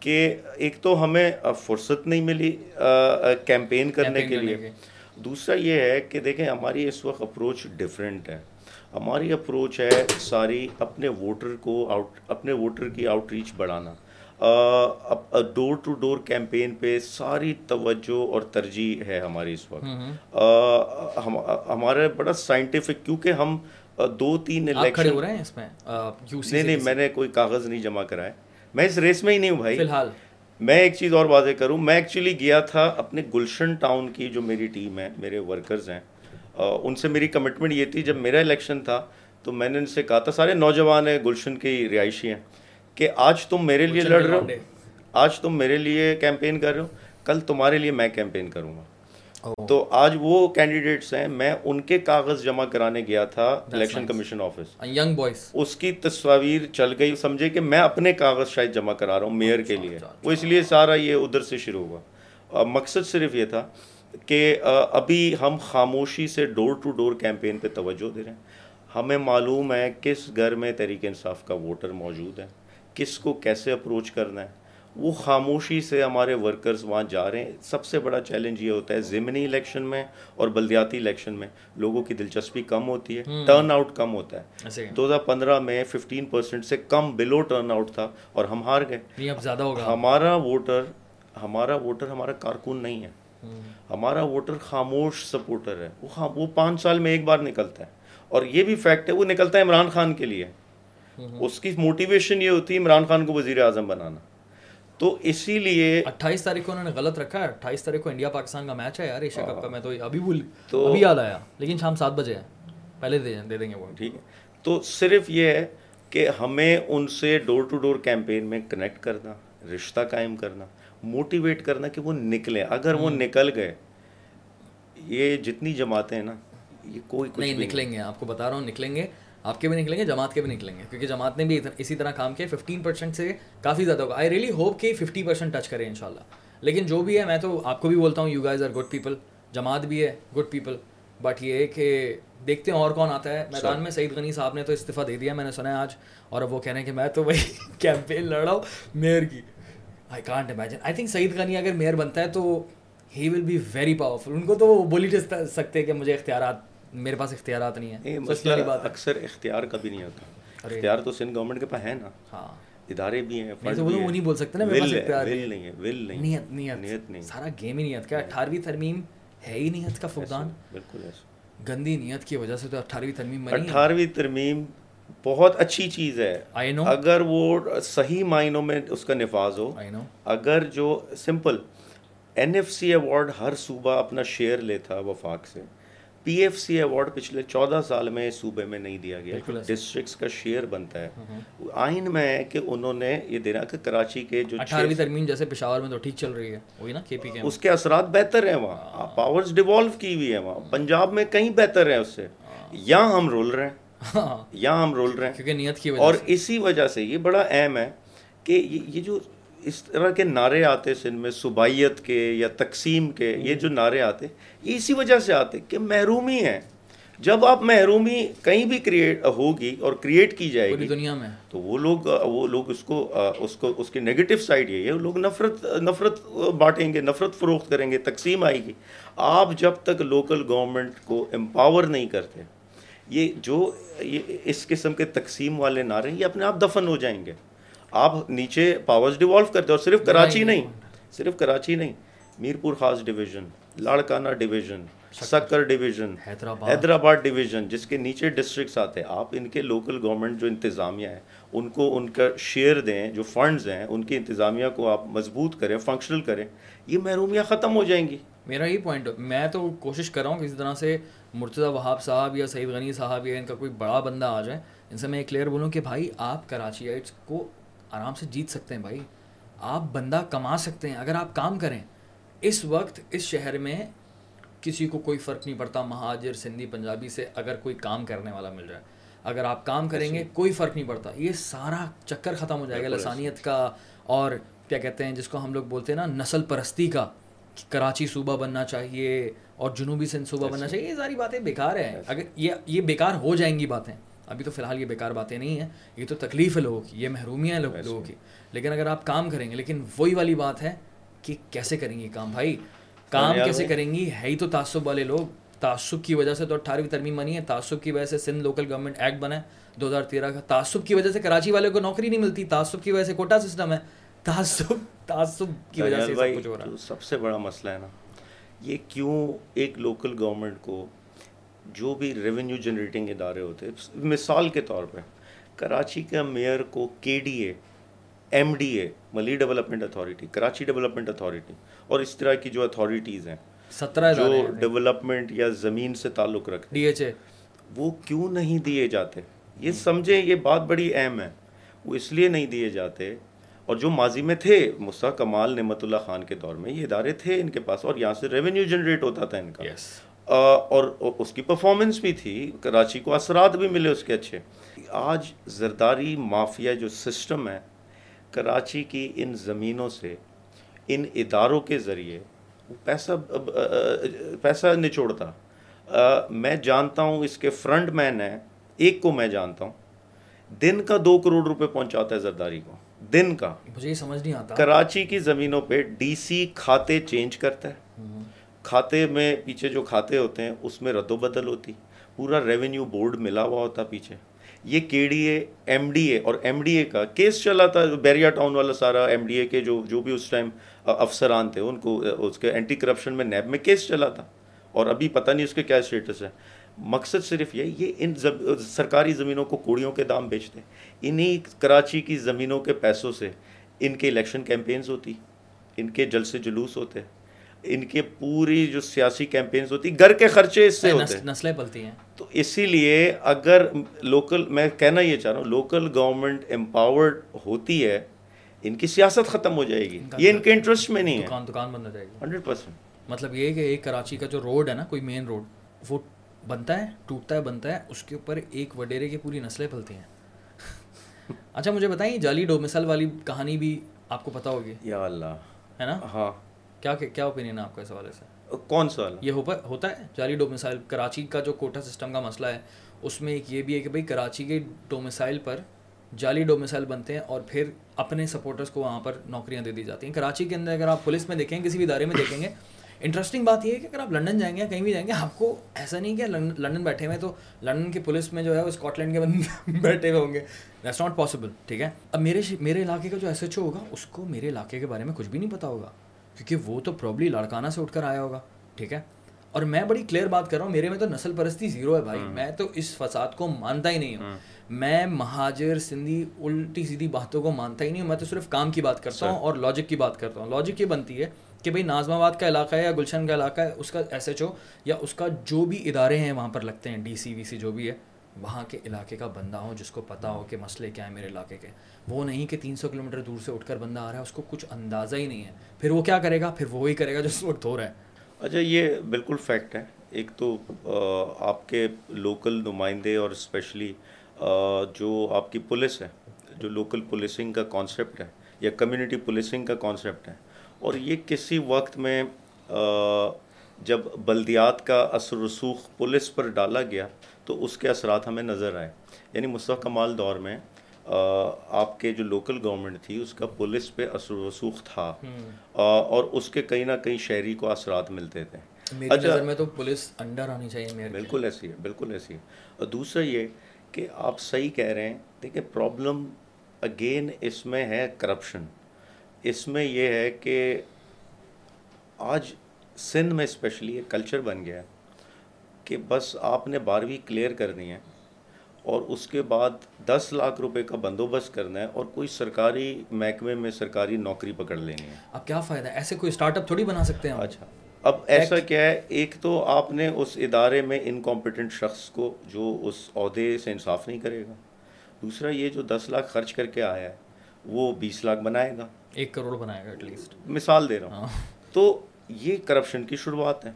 کہ ایک تو ہمیں فرصت نہیں ملی کیمپین کرنے کے لیے۔ دوسرا یہ ہے کہ دیکھیں ہماری اس وقت اپروچ ڈفرینٹ ہے۔ ہماری اپروچ ہے ساری اپنے ووٹر کو آؤٹ اپنے ووٹر کی آؤٹ ریچ بڑھانا ڈور ٹو ڈور کیمپین پہ ساری توجہ اور ترجیح ہے ہماری اس وقت۔ ہمارا بڑا سائنٹیفک کیونکہ ہم دو تین الیکشن نہیں نہیں میں نے کوئی کاغذ نہیں جمع کرائے میں اس ریس میں ہی نہیں ہوں بھائی۔ فی الحال۔ میں ایک چیز اور واضح کروں میں ایکچولی گیا تھا اپنے گلشن ٹاؤن کی جو میری ٹیم ہے میرے ورکرز ہیں۔ ان سے میری کمٹمنٹ یہ تھی جب میرا الیکشن تھا تو میں نے ان سے کہا تھا سارے نوجوان ہیں گلشن کی رہائشی ہیں کہ آج تم میرے لیے لڑ رہے ہو۔ آج تم میرے لیے کیمپین کر رہے ہو۔ کل تمہارے لیے میں کیمپین کروں گا۔ تو آج وہ کینڈیڈیٹس ہیں میں ان کے کاغذ جمع کرانے گیا تھا election commission office young boys اس کی تصاویر چل گئی۔ سمجھے کہ میں اپنے کاغذ شاید جمع کرا رہا ہوں میئر کے لیے۔ وہ اس لیے سارا یہ ادھر سے شروع ہوا۔ مقصد صرف یہ تھا کہ ابھی ہم خاموشی سے ڈور ٹو ڈور کیمپین پہ توجہ دے رہے ہیں۔ ہمیں معلوم ہے کس گھر میں تحریک انصاف کا ووٹر موجود ہے کس کو کیسے اپروچ کرنا ہے۔ وہ خاموشی سے ہمارے ورکرز وہاں جا رہے ہیں۔ سب سے بڑا چیلنج یہ ہوتا ہے ضمنی الیکشن میں اور بلدیاتی الیکشن میں لوگوں کی دلچسپی کم ہوتی ہے ٹرن آؤٹ کم ہوتا ہے۔ دو ہزار پندرہ میں ففٹین پرسینٹ سے کم بلو ٹرن آؤٹ تھا اور ہم ہار گئے۔ ہمارا ووٹر ہمارا ووٹر ہمارا کارکن نہیں ہے۔ ہمارا ووٹر خاموش سپورٹر ہے۔ وہ وہ پانچ سال میں ایک بار نکلتا ہے۔ اور یہ بھی فیکٹ ہے وہ نکلتا ہے عمران خان کے لیے۔ اس کی موٹیویشن یہ ہوتی ہے عمران خان کو وزیر اعظم بنانا۔ تو اسی لیے اٹھائیس تاریخ کو انہوں نے غلط رکھا ہے۔ اٹھائیس تاریخ کو انڈیا پاکستان کا میچ ہے یار ایشیا کپ کا۔ میں تو ابھی بھول تو ابھی یاد آیا۔ لیکن شام سات بجے ہے۔ پہلے دے دے دیں گے وہ۔ ٹھیک ہے۔ تو صرف یہ ہے کہ ہمیں ان سے ڈور ٹو ڈور کیمپین میں کنیکٹ کرنا رشتہ قائم کرنا۔ موٹیویٹ کرنا کہ وہ نکلیں۔ اگر وہ نکل گئے یہ جتنی جماعتیں ہیں نا یہ کوئی نہیں نکلیں گے آپ کو بتا رہا ہوں نکلیں گے۔ آپ کے بھی نکلیں گے جماعت کے بھی نکلیں گے۔ کیونکہ جماعت نے بھی اسی طرح کام کیا ففٹین پرسینٹ سے کافی زیادہ ہوگا۔ آئی ریلی ہوپ کہ ففٹی پرسینٹ ٹچ کریں ان شاء اللہ لیکن جو بھی ہے میں تو آپ کو بھی بولتا ہوں you guys are good people جماعت بھی ہے گڈ پیپل بٹ یہ کہ دیکھتے ہیں اور کون آتا ہے۔ میدان میں سعید غنی صاحب نے تو استعفیٰ دے دیا میں نے سنا ہے آج۔ اور اب وہ کہہ رہے ہیں کہ میں تو وہی کیمپین لڑ رہا ہوں میئر کی۔ I can't imagine I think Saeed Ghani اگر میئر بنتا ہے تو he will be very powerful ان کو تو وہ بول ہی سکتے کہ مجھے اختیارات میرے پاس اختیارات نہیں ہیں. اکثر اختیار کبھی نہیں ہوتا۔ اختیار تو سندھ گورنمنٹ کے پاس ہے نا۔ ہاں۔ ادارے بھی ہیں وہ نہیں بول سکتے نا میرے پاس اختیار نہیں ہے۔ ویل نہیں نیت نیت۔ نیت نہیں سارا گیم ہی نیت۔ کا اٹھارہویں ترمیم ہے ہی نیت کا فقدان؟ بالکل گندی نیت کی وجہ سے تو اٹھارہویں ترمیم اٹھارہویں ترمیم بہت اچھی چیز ہے۔ اگر وہ صحیح معنوں میں اس کا نفاذ ہو اگر جو simple N F C award ہر صوبہ اپنا شیئر لیتا وفاق سے پی ایف سی ایوارڈ پچھلے چودہ سال میں صوبے میں نہیں دیا گیا۔ ڈسٹرکٹس کا شیئر بنتا ہے۔ ہاں ہاں۔ آئین میں ہے کہ انہوں نے یہ دینا کہ کراچی کے جو ترمیم جیسے پشاور میں تو ٹھیک چل رہی ہے۔ وہی نا کے پی کے۔ اس کے اثرات بہتر ہیں وہاں۔ ہاں۔ پاورز ڈیوالو کی ہوئی ہے وہاں۔ پنجاب میں کہیں بہتر ہے اس سے۔ یہاں ہم رول رہے ہیں۔ یہاں ہم رول رہے ہیں۔ کیونکہ نیت کی وجہ اور اسی وجہ سے یہ بڑا اہم ہے کہ یہ جو اس طرح کے نعرے آتے سن میں صوبائیت کے یا تقسیم کے یہ جو نعرے آتے یہ اسی وجہ سے آتے کہ محرومی ہیں۔ جب آپ محرومی کہیں بھی کریٹ ہوگی اور کریٹ کی جائے گی دنیا میں۔ تو وہ لوگ وہ لوگ اس کو اس کو اس کی نگیٹو سائڈ یہ ہے وہ لوگ نفرت نفرت بانٹیں گے نفرت فروخت کریں گے تقسیم آئے گی۔ آپ جب تک لوکل گورنمنٹ کو امپاور نہیں کرتے یہ جو اس قسم کے تقسیم والے نعرے یہ اپنے آپ دفن ہو جائیں گے۔ آپ نیچے پاورز ڈیوالو کرتے اور صرف کراچی نہیں صرف کراچی نہیں Mirpur Khas division Larkana division Sukkur division Hyderabad. Division جس کے نیچے ڈسٹرکٹس آتے ہیں آپ ان کے لوکل گورنمنٹ جو انتظامیہ ہیں ان کو ان کا شیئر دیں جو فنڈز ہیں ان کی انتظامیہ کو آپ مضبوط کریں فنکشنل کریں یہ محرومیاں ختم ہو جائیں گی۔ میرا یہ پوائنٹ میں تو کوشش کر رہا ہوں کہ اس طرح سے مرتضی وہاب صاحب یا سعید غنی صاحب یا ان کا کوئی بڑا بندہ آ جائے ان سے میں یہ کلیئر بولوں کہ بھائی آپ کراچی ایڈس کو آرام سے جیت سکتے ہیں بھائی۔ آپ بندہ کما سکتے ہیں۔ اگر آپ کام کریں اس وقت اس شہر میں کسی کو کوئی فرق نہیں پڑتا مہاجر سندھی پنجابی سے اگر کوئی کام کرنے والا مل جائے۔ اگر آپ کام کریں گے اچھا۔ کوئی فرق نہیں پڑتا۔ یہ سارا چکر ختم ہو جائے گا اچھا۔ لسانیت کا اور کیا کہتے ہیں جس کو ہم لوگ بولتے ہیں نا نسل پرستی کا کراچی صوبہ بننا چاہیے اور جنوبی سندھ صوبہ بننا چاہیے یہ ساری باتیں بیکار ہیں۔ اگر یہ یہ بیکار ہو جائیں گی باتیں ابھی تو فی الحال یہ بیکار باتیں نہیں ہیں یہ تو تکلیف ہے لوگوں کی یہ محرومیاں ہیں لوگوں کی۔ لیکن اگر آپ کام کریں گے لیکن وہی والی بات ہے کہ کیسے کریں گی کام؟ بھائی کام کیسے کریں گی؟ ہے ہی تو تعصب والے لوگ۔ تعصب کی وجہ سے تو اٹھارہویں ترمیم بنی ہے تعصب کی وجہ سے سندھ لوکل گورنمنٹ ایکٹ بنا ہے دو ہزار تیرہ کا۔ تعصب کی وجہ سے کراچی والے کو نوکری نہیں ملتی تعصب کی وجہ سے کوٹا سسٹم ہے۔ تعصب تعصب کی وجہ سے سب سے بڑا مسئلہ ہے نا۔ یہ کیوں ایک لوکل گورنمنٹ کو جو بھی ریونیو جنریٹنگ ادارے ہوتے مثال کے طور پہ کراچی کا میئر کو K D A M D A Malir development authority Karachi development authority اور اس طرح کی جو اتھارٹیز ہیں سترہ جو ڈیولپمنٹ یا زمین سے تعلق رکھتے ڈی ایچ اے وہ کیوں نہیں دیے جاتے؟ یہ سمجھیں یہ بات بڑی اہم ہے۔ وہ اس لیے نہیں دیے جاتے اور جو ماضی میں تھے مسا کمال نعمت اللہ خان کے دور میں یہ ادارے تھے ان کے پاس اور یہاں سے ریونیو جنریٹ ہوتا تھا ان کا۔ Yes. آ, اور اس کی پرفارمنس بھی تھی کراچی کو اثرات بھی ملے اس کے اچھے۔ آج زرداری مافیا جو سسٹم ہے کراچی کی ان زمینوں سے ان اداروں کے ذریعے پیسہ پیسہ نچوڑتا۔ میں جانتا ہوں اس کے فرنٹ مین ہیں ایک کو میں جانتا ہوں۔ دن کا دو کروڑ روپے پہنچاتا ہے زرداری کو۔ دن کا۔ مجھے یہ سمجھ نہیں آتا۔ کراچی کی زمینوں پہ ڈی سی کھاتے چینج کرتا ہے۔ کھاتے میں پیچھے جو کھاتے ہوتے ہیں اس میں رد و بدل ہوتی۔ پورا ریونیو بورڈ ملا ہوا ہوتا پیچھے۔ یہ K D A M D A اور ایم ڈی اے کا کیس چلا تھا۔ بیریا ٹاؤن والا سارا ایم ڈی اے کے جو جو بھی اس ٹائم افسران تھے ان کو اس کے اینٹی کرپشن میں نیب میں کیس چلا تھا۔ اور ابھی پتہ نہیں اس کے کیا اسٹیٹس ہے۔ مقصد صرف یہ یہ ان زب... سرکاری زمینوں کو کوڑیوں کے دام بیچتے ہیں۔ انہی کراچی کی زمینوں کے پیسوں سے ان کے الیکشن کیمپینز ہوتی ان کے جلسے جلوس ہوتے ان کے پوری جو سیاسی کیمپینز ہوتی گھر کے خرچے اس سے ہوتے ہیں۔ نسلیں پلتی ہیں۔ تو اسی لیے اگر لوکل میں کہنا یہ چاہ رہا ہوں لوکل گورنمنٹ امپاورڈ ہوتی ہے ان کی سیاست ختم ہو جائے گی۔ یہ ان کے انٹرسٹ میں نہیں ہے۔ دکان دکان بند ہو جائے گی۔ ہنڈریڈ پرسینٹ مطلب یہ کہ ایک کراچی کا جو روڈ ہے نا کوئی مین روڈ وہ بنتا ہے ٹوٹتا ہے بنتا ہے اس کے اوپر ایک وڈیرے کی پوری نسلیں پھلتی ہیں۔ اچھا مجھے بتائیں جعلی ڈومسل والی کہانی بھی آپ کو پتہ ہوگی۔ یا اللہ۔ ہے نا؟ ہاں۔ کیا کیا اوپینین ہے آپ کا اس حوالے سے؟ کون سا یہ ہوتا ہے جعلی ڈومسائل کراچی کا جو کوٹا سسٹم کا مسئلہ ہے اس میں ایک یہ بھی ہے کہ بھائی کراچی کے ڈومسائل پر جعلی ڈومسائل بنتے ہیں اور پھر اپنے سپورٹرس کو وہاں پر نوکریاں دے دی جاتی ہیں۔ کراچی کے اندر اگر آپ پولیس میں دیکھیں کسی بھی ادارے میں دیکھیں گے انٹرسٹنگ بات یہ ہے کہ اگر آپ لنڈن جائیں گے کہیں بھی جائیں گے آپ کو ایسا نہیں کہ لنڈن بیٹھے ہوئے تو لنڈن کی پولیس میں جو ہے وہ اسکاٹ لینڈ کے بندے بیٹھے ہوئے ہوں گے۔ دیٹس ناٹ پاسبل ٹھیک ہے؟ اب میرے میرے علاقے کا جو ایس ایچ او ہوگا اس کو میرے علاقے کے بارے میں کچھ بھی نہیں پتا ہوگا۔ کیونکہ وہ تو پرابلی لاڑکانہ سے اٹھ کر آیا ہوگا ٹھیک ہے؟ اور میں بڑی کلیئر بات کر رہا ہوں میرے میں تو نسل پرستی زیرو ہے بھائی۔ میں تو اس فساد کو مانتا ہی نہیں ہوں۔ میں مہاجر سندھی الٹی سیدھی باتوں کو مانتا ہی نہیں ہوں۔ میں تو صرف کام کی بات کرتا ہوں اور لاجک کی بات کرتا ہوں۔ لاجک یہ بنتی ہے کہ بھائی نازم آباد کا علاقہ ہے یا گلشن کا علاقہ ہے، اس کا ایس ایچ او یا اس کا جو بھی ادارے ہیں وہاں پر لگتے ہیں ڈی سی وی سی جو بھی ہے، وہاں کے علاقے کا بندہ ہو جس کو پتا ہو کہ مسئلے کیا ہیں میرے علاقے کے۔ وہ نہیں کہ تین سو کلو میٹر دور سے اٹھ کر بندہ آ رہا ہے، اس کو کچھ اندازہ ہی نہیں ہے۔ پھر وہ کیا کرے گا؟ پھر وہی کرے گا جو اس وقت ہو رہا ہے۔ اچھا یہ بالکل فیکٹ ہے۔ ایک تو آپ کے لوکل نمائندے اور اسپیشلی جو آپ کی پولیس ہے، جو لوکل پولیسنگ کا کانسیپٹ ہے یا کمیونٹی پولیسنگ کا کانسیپٹ ہے اور یہ کسی وقت میں جب بلدیات کا اثر رسوخ پولیس پر ڈالا گیا تو اس کے اثرات ہمیں نظر آئے۔ یعنی مصطفیٰ کمال دور میں آپ کے جو لوکل گورنمنٹ تھی اس کا پولیس پہ اثر رسوخ تھا۔ اور اس کے کہیں نہ کہیں شہری کو اثرات ملتے تھے۔ اچھا۔ میں تو پولیس انڈر آنی چاہیے بالکل ایسی ہے بالکل ایسی ہے۔ اور دوسرا یہ کہ آپ صحیح کہہ رہے ہیں دیکھیں پرابلم اگین اس میں ہے کرپشن اس میں یہ ہے کہ آج سندھ میں اسپیشلی ایک کلچر بن گیا ہے کہ بس آپ نے بارہویں کلیئر کرنی ہے اور اس کے بعد دس لاکھ روپے کا بندوبست کرنا ہے اور کوئی سرکاری محکمے میں سرکاری نوکری پکڑ لینی ہے۔ اب کیا فائدہ ہے؟ ایسے کوئی اسٹارٹ اپ تھوڑی بنا سکتے ہیں اچھا۔ اب ایسا کیا ہے ایک تو آپ نے اس ادارے میں انکمپیٹنٹ شخص کو جو اس عہدے سے انصاف نہیں کرے گا۔ دوسرا یہ جو دس لاکھ خرچ کر کے آیا ہے وہ بیس لاکھ بنائے گا۔ ایک کروڑ بنائے گا ایٹ لیسٹ مثال دے رہا ہوں. ہاں۔ تو یہ کرپشن کی شروعات ہے.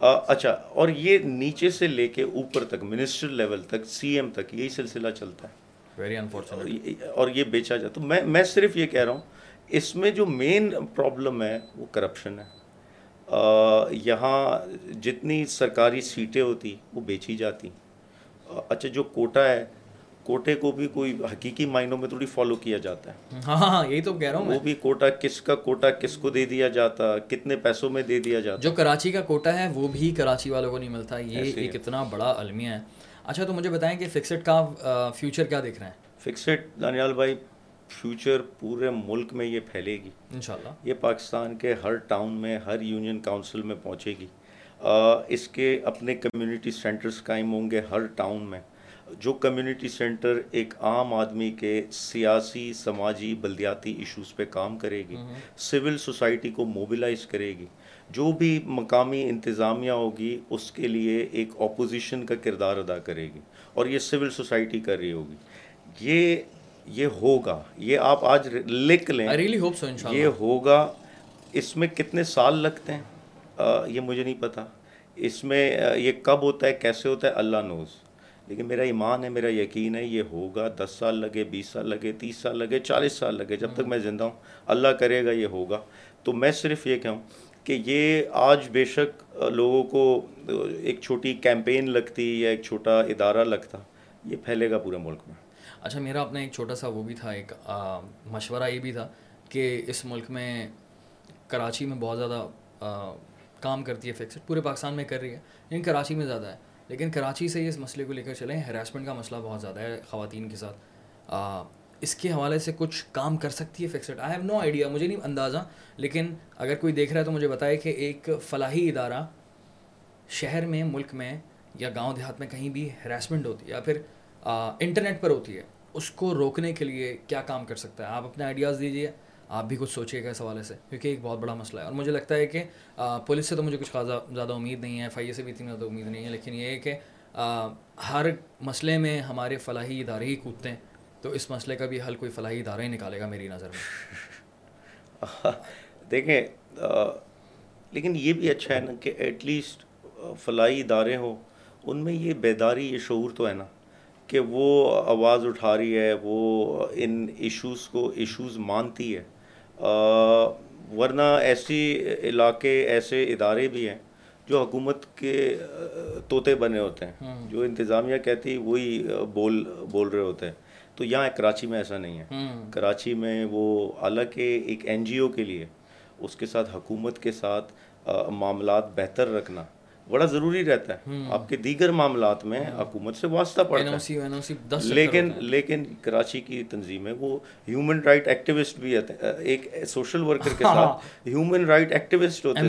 اچھا اور یہ نیچے سے لے کے اوپر تک منسٹر لیول تک سی ایم تک یہی سلسلہ چلتا ہے. ویری انفارچونیٹ اور یہ بیچا جاتا تو میں میں صرف یہ کہہ رہا ہوں اس میں جو مین پرابلم ہے وہ کرپشن ہے. یہاں جتنی سرکاری سیٹیں ہوتی وہ بیچی جاتی. اچھا جو کوٹا ہے کوٹے کو بھی کوئی حقیقی معنوں میں تھوڑی فالو کیا جاتا ہے۔ ہاں ہاں یہی تو کہہ رہا ہوں وہ بھی کوٹا کس کا کوٹا کس کو دے دیا جاتا کتنے پیسوں میں دے دیا جاتا۔ جو کراچی کا کوٹا ہے وہ بھی کراچی والوں کو نہیں ملتا۔ یہ ایک اتنا بڑا المیہ ہے۔ اچھا تو مجھے بتائیں کہ فکسڈ کا فیوچر کیا دیکھ رہے ہیں؟ فکسڈ دانیال بھائی فیوچر پورے ملک میں یہ پھیلے گی۔ انشاءاللہ۔ یہ پاکستان کے ہر ٹاؤن میں ہر یونین کاؤنسل میں پہنچے گی۔ اس کے اپنے کمیونٹی سینٹرز قائم ہوں گے ہر ٹاؤن میں۔ جو کمیونٹی سینٹر ایک عام آدمی کے سیاسی سماجی بلدیاتی ایشوز پہ کام کرے گی سول سوسائٹی کو موبلائز کرے گی۔ جو بھی مقامی انتظامیہ ہوگی اس کے لیے ایک اپوزیشن کا کردار ادا کرے گی اور یہ سول سوسائٹی کر رہی ہوگی۔ یہ یہ ہوگا۔ یہ آپ آج لکھ لیں۔ یہ ہوگا۔ اس میں کتنے سال لگتے ہیں؟ یہ مجھے نہیں پتا۔ اس میں یہ کب ہوتا ہے؟ کیسے ہوتا ہے؟ اللہ نوز لیکن میرا ایمان ہے میرا یقین ہے یہ ہوگا دس سال لگے بیس سال لگے تیس سال لگے چالیس سال لگے جب تک میں زندہ ہوں۔ اللہ کرے گا یہ ہوگا۔ تو میں صرف یہ کہوں کہ یہ آج بے شک لوگوں کو ایک چھوٹی کیمپین لگتی یا ایک چھوٹا ادارہ لگتا یہ پھیلے گا پورے ملک میں۔ اچھا میرا اپنا ایک چھوٹا سا وہ بھی تھا ایک مشورہ یہ بھی تھا کہ اس ملک میں کراچی میں بہت زیادہ کام کرتی ہے فکسڈ پورے پاکستان میں کر رہی ہے لیکن کراچی میں زیادہ ہے۔ لیکن کراچی سے ہی اس مسئلے کو لے کر چلیں، ہراسمنٹ کا مسئلہ بہت زیادہ ہے خواتین کے ساتھ۔ اس کے حوالے سے کچھ کام کر سکتی ہے fixed I have no idea مجھے نہیں اندازہ۔ لیکن اگر کوئی دیکھ رہا ہے تو مجھے بتائے کہ ایک فلاحی ادارہ شہر میں، ملک میں یا گاؤں دیہات میں کہیں بھی ہراسمنٹ ہوتی ہے یا پھر انٹرنیٹ پر ہوتی ہے، اس کو روکنے کے لیے کیا کام کر سکتا ہے؟ آپ اپنے آئیڈیاز دیجیے آپ بھی کچھ سوچیے گا اس حوالے سے، کیونکہ ایک بہت بڑا مسئلہ ہے۔ اور مجھے لگتا ہے کہ پولیس سے تو مجھے کچھ خاصا زیادہ امید نہیں ہے ایف آئی اے سے بھی اتنی زیادہ امید نہیں ہے، لیکن یہ ہے کہ ہر مسئلے میں ہمارے فلاحی ادارے ہی کودتے ہیں۔ تو اس مسئلے کا بھی حل کوئی فلاحی ادارہ ہی نکالے گا میری نظر میں۔ دیکھیں لیکن یہ بھی اچھا ہے نا کہ ایٹ لیسٹ فلاحی ادارے ہوں، ان میں یہ بیداری، یہ شعور تو ہے نا کہ وہ آواز اٹھا رہی ہے، وہ ان ایشوز کو ایشوز مانتی ہے۔ ورنہ ایسی علاقے ایسے ادارے بھی ہیں جو حکومت کے طوطے بنے ہوتے ہیں۔ جو انتظامیہ کہتی وہی بول بول رہے ہوتے ہیں۔ تو یہاں کراچی میں ایسا نہیں ہے۔ کراچی میں وہ حالانکہ ایک این جی او کے لیے اس کے ساتھ حکومت کے ساتھ معاملات بہتر رکھنا بڑا ضروری رہتا ہے۔ آپ کے دیگر معاملات میں حکومت سے واسطہ پڑتا ہے۔ لیکن لیکن کراچی کی تنظیمیں وہ ہیومن رائٹ ایکٹیوسٹ بھی ایک سوشل ورکر کے ساتھ ہیومن رائٹ ایکٹیوسٹ ہوتے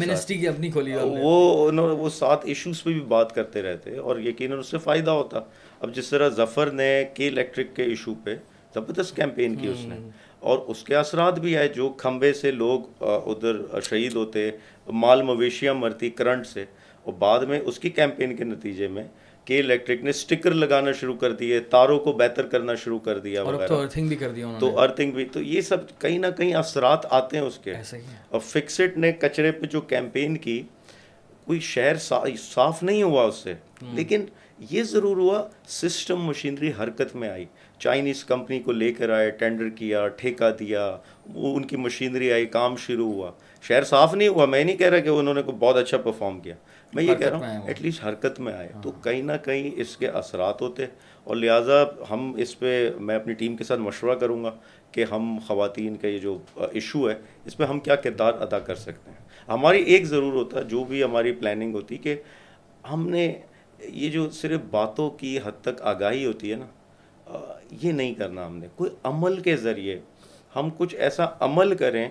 وہ وہ سات ایشوز پہ بھی بات کرتے رہتے اور یقیناً اس سے فائدہ ہوتا۔ اب جس طرح ظفر نے کے الیکٹرک کے ایشو پہ زبردست کیمپین کی اس نے۔ اور اس کے اثرات بھی آئے جو کھمبے سے لوگ ادھر شہید ہوتے مال مویشیاں مرتی کرنٹ سے۔ اور بعد میں اس کی کیمپین کے نتیجے میں کے الیکٹرک نے سٹکر لگانا شروع کر دیے تاروں کو بہتر کرنا شروع کر دیا تو ارتھنگ بھی کر دیا تو ارتھنگ بھی تو یہ سب کہیں نہ کہیں اثرات آتے ہیں اس کے۔ اور فکسٹ نے کچرے پہ جو کیمپین کی کوئی شہر صاف نہیں ہوا اس سے۔ لیکن یہ ضرور ہوا سسٹم مشینری حرکت میں آئی۔ چائنیز کمپنی کو لے کر آئے ٹینڈر کیا ٹھیکہ دیا وہ ان کی مشینری آئی کام شروع ہوا۔ شہر صاف نہیں ہوا میں نہیں کہہ رہا کہ انہوں نے بہت اچھا پرفارم کیا۔ میں یہ کہہ رہا ہوں ایٹ لیسٹ حرکت میں آئے۔ تو کہیں نہ کہیں اس کے اثرات ہوتے اور لہٰذا ہم اس پہ میں اپنی ٹیم کے ساتھ مشورہ کروں گا کہ ہم خواتین کا یہ جو ایشو ہے اس میں ہم کیا کردار ادا کر سکتے ہیں۔ ہماری ایک ضرور ہوتا ہے جو بھی ہماری پلاننگ ہوتی کہ ہم نے یہ جو صرف باتوں کی حد تک آگاہی ہوتی ہے نا یہ نہیں کرنا ہم نے۔ کوئی عمل کے ذریعے ہم کچھ ایسا عمل کریں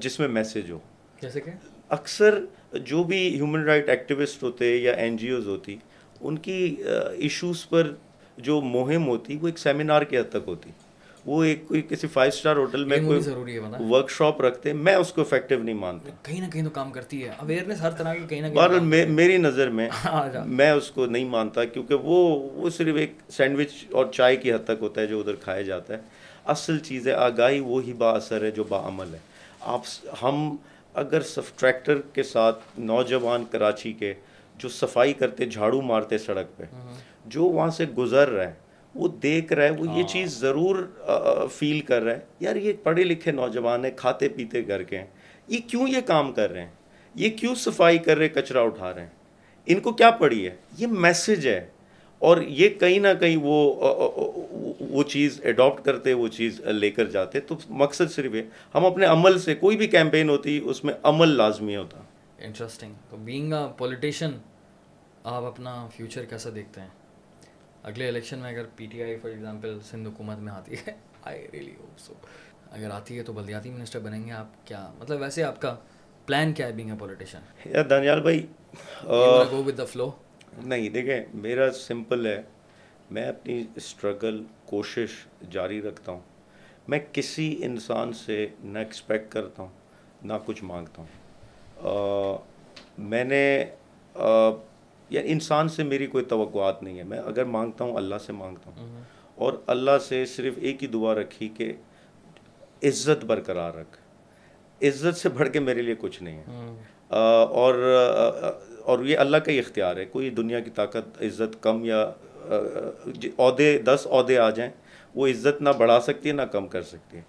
جس میں میسیج ہو۔ جیسے کہ؟ اکثر جو بھی ہیومن رائٹ ایکٹیوسٹ ہوتے یا این جی اوز ہوتی ان کی ایشوز پر جو مہم ہوتی وہ ایک سیمینار کے حد تک ہوتی۔ وہ ایک کوئی کسی فائیو اسٹار ہوٹل میں کوئی ورک شاپ رکھتے میں اس کو افیکٹو نہیں مانتا۔ کہیں نہ کہیں تو کام کرتی ہے۔ اویئرنیس ہر طرح کی کہیں نہ کہیں میری نظر میں میں اس کو نہیں مانتا کیونکہ وہ وہ صرف ایک سینڈوچ اور چائے کی حد تک ہوتا ہے جو ادھر کھایا جاتا ہے۔ اصل چیز ہے آگاہی وہی با اثر ہے جو با عمل ہے۔ آپ ہم اگر سب ٹریکٹر کے ساتھ نوجوان کراچی کے جو صفائی کرتے جھاڑو مارتے سڑک پہ جو وہاں سے گزر رہا ہے وہ دیکھ رہا ہے وہ یہ چیز ضرور فیل کر رہا ہے یار یہ پڑھے لکھے نوجوان ہیں کھاتے پیتے گھر کے ہیں۔ یہ کیوں یہ کام کر رہے ہیں؟ یہ کیوں صفائی کر رہے کچرا اٹھا رہے ہیں؟ ان کو کیا پڑھی ہے؟ یہ میسج ہے۔ اور یہ کہیں نہ کہیں وہ وہ چیز اڈاپٹ کرتے وہ چیز لے کر جاتے۔ تو مقصد صرف ہے ہم اپنے عمل سے کوئی بھی کیمپین ہوتی اس میں عمل لازمی ہوتا۔ انٹرسٹنگ تو بینگ اے پولیٹیشین آپ اپنا فیوچر کیسا دیکھتے ہیں؟ اگلے الیکشن میں اگر P T I for example Sindh حکومت میں آتی ہے آئی ریلی ہوپ سو اگر آتی ہے تو بلدیاتی منسٹر بنیں گے آپ کیا؟ مطلب ویسے آپ کا پلان کیا ہے بینگ اے پولیٹیشین یا دانیال بھائی گو ود دا فلو نہیں دیکھیں میرا سمپل ہے میں اپنی اسٹرگل کوشش جاری رکھتا ہوں۔ میں کسی انسان سے نہ ایکسپیکٹ کرتا ہوں نہ کچھ مانگتا ہوں۔ میں نے یا انسان سے میری کوئی توقعات نہیں ہے۔ میں اگر مانگتا ہوں اللہ سے مانگتا ہوں۔ اور اللہ سے صرف ایک ہی دعا رکھی کہ عزت برقرار رکھ۔ عزت سے بڑھ کے میرے لیے کچھ نہیں ہے۔ اور اور یہ اللہ کا ہی اختیار ہے، کوئی دنیا کی طاقت، عزت کم یا جی، عہدے، دس عہدے آ جائیں، وہ عزت نہ بڑھا سکتی ہے، نہ کم کر سکتی ہے۔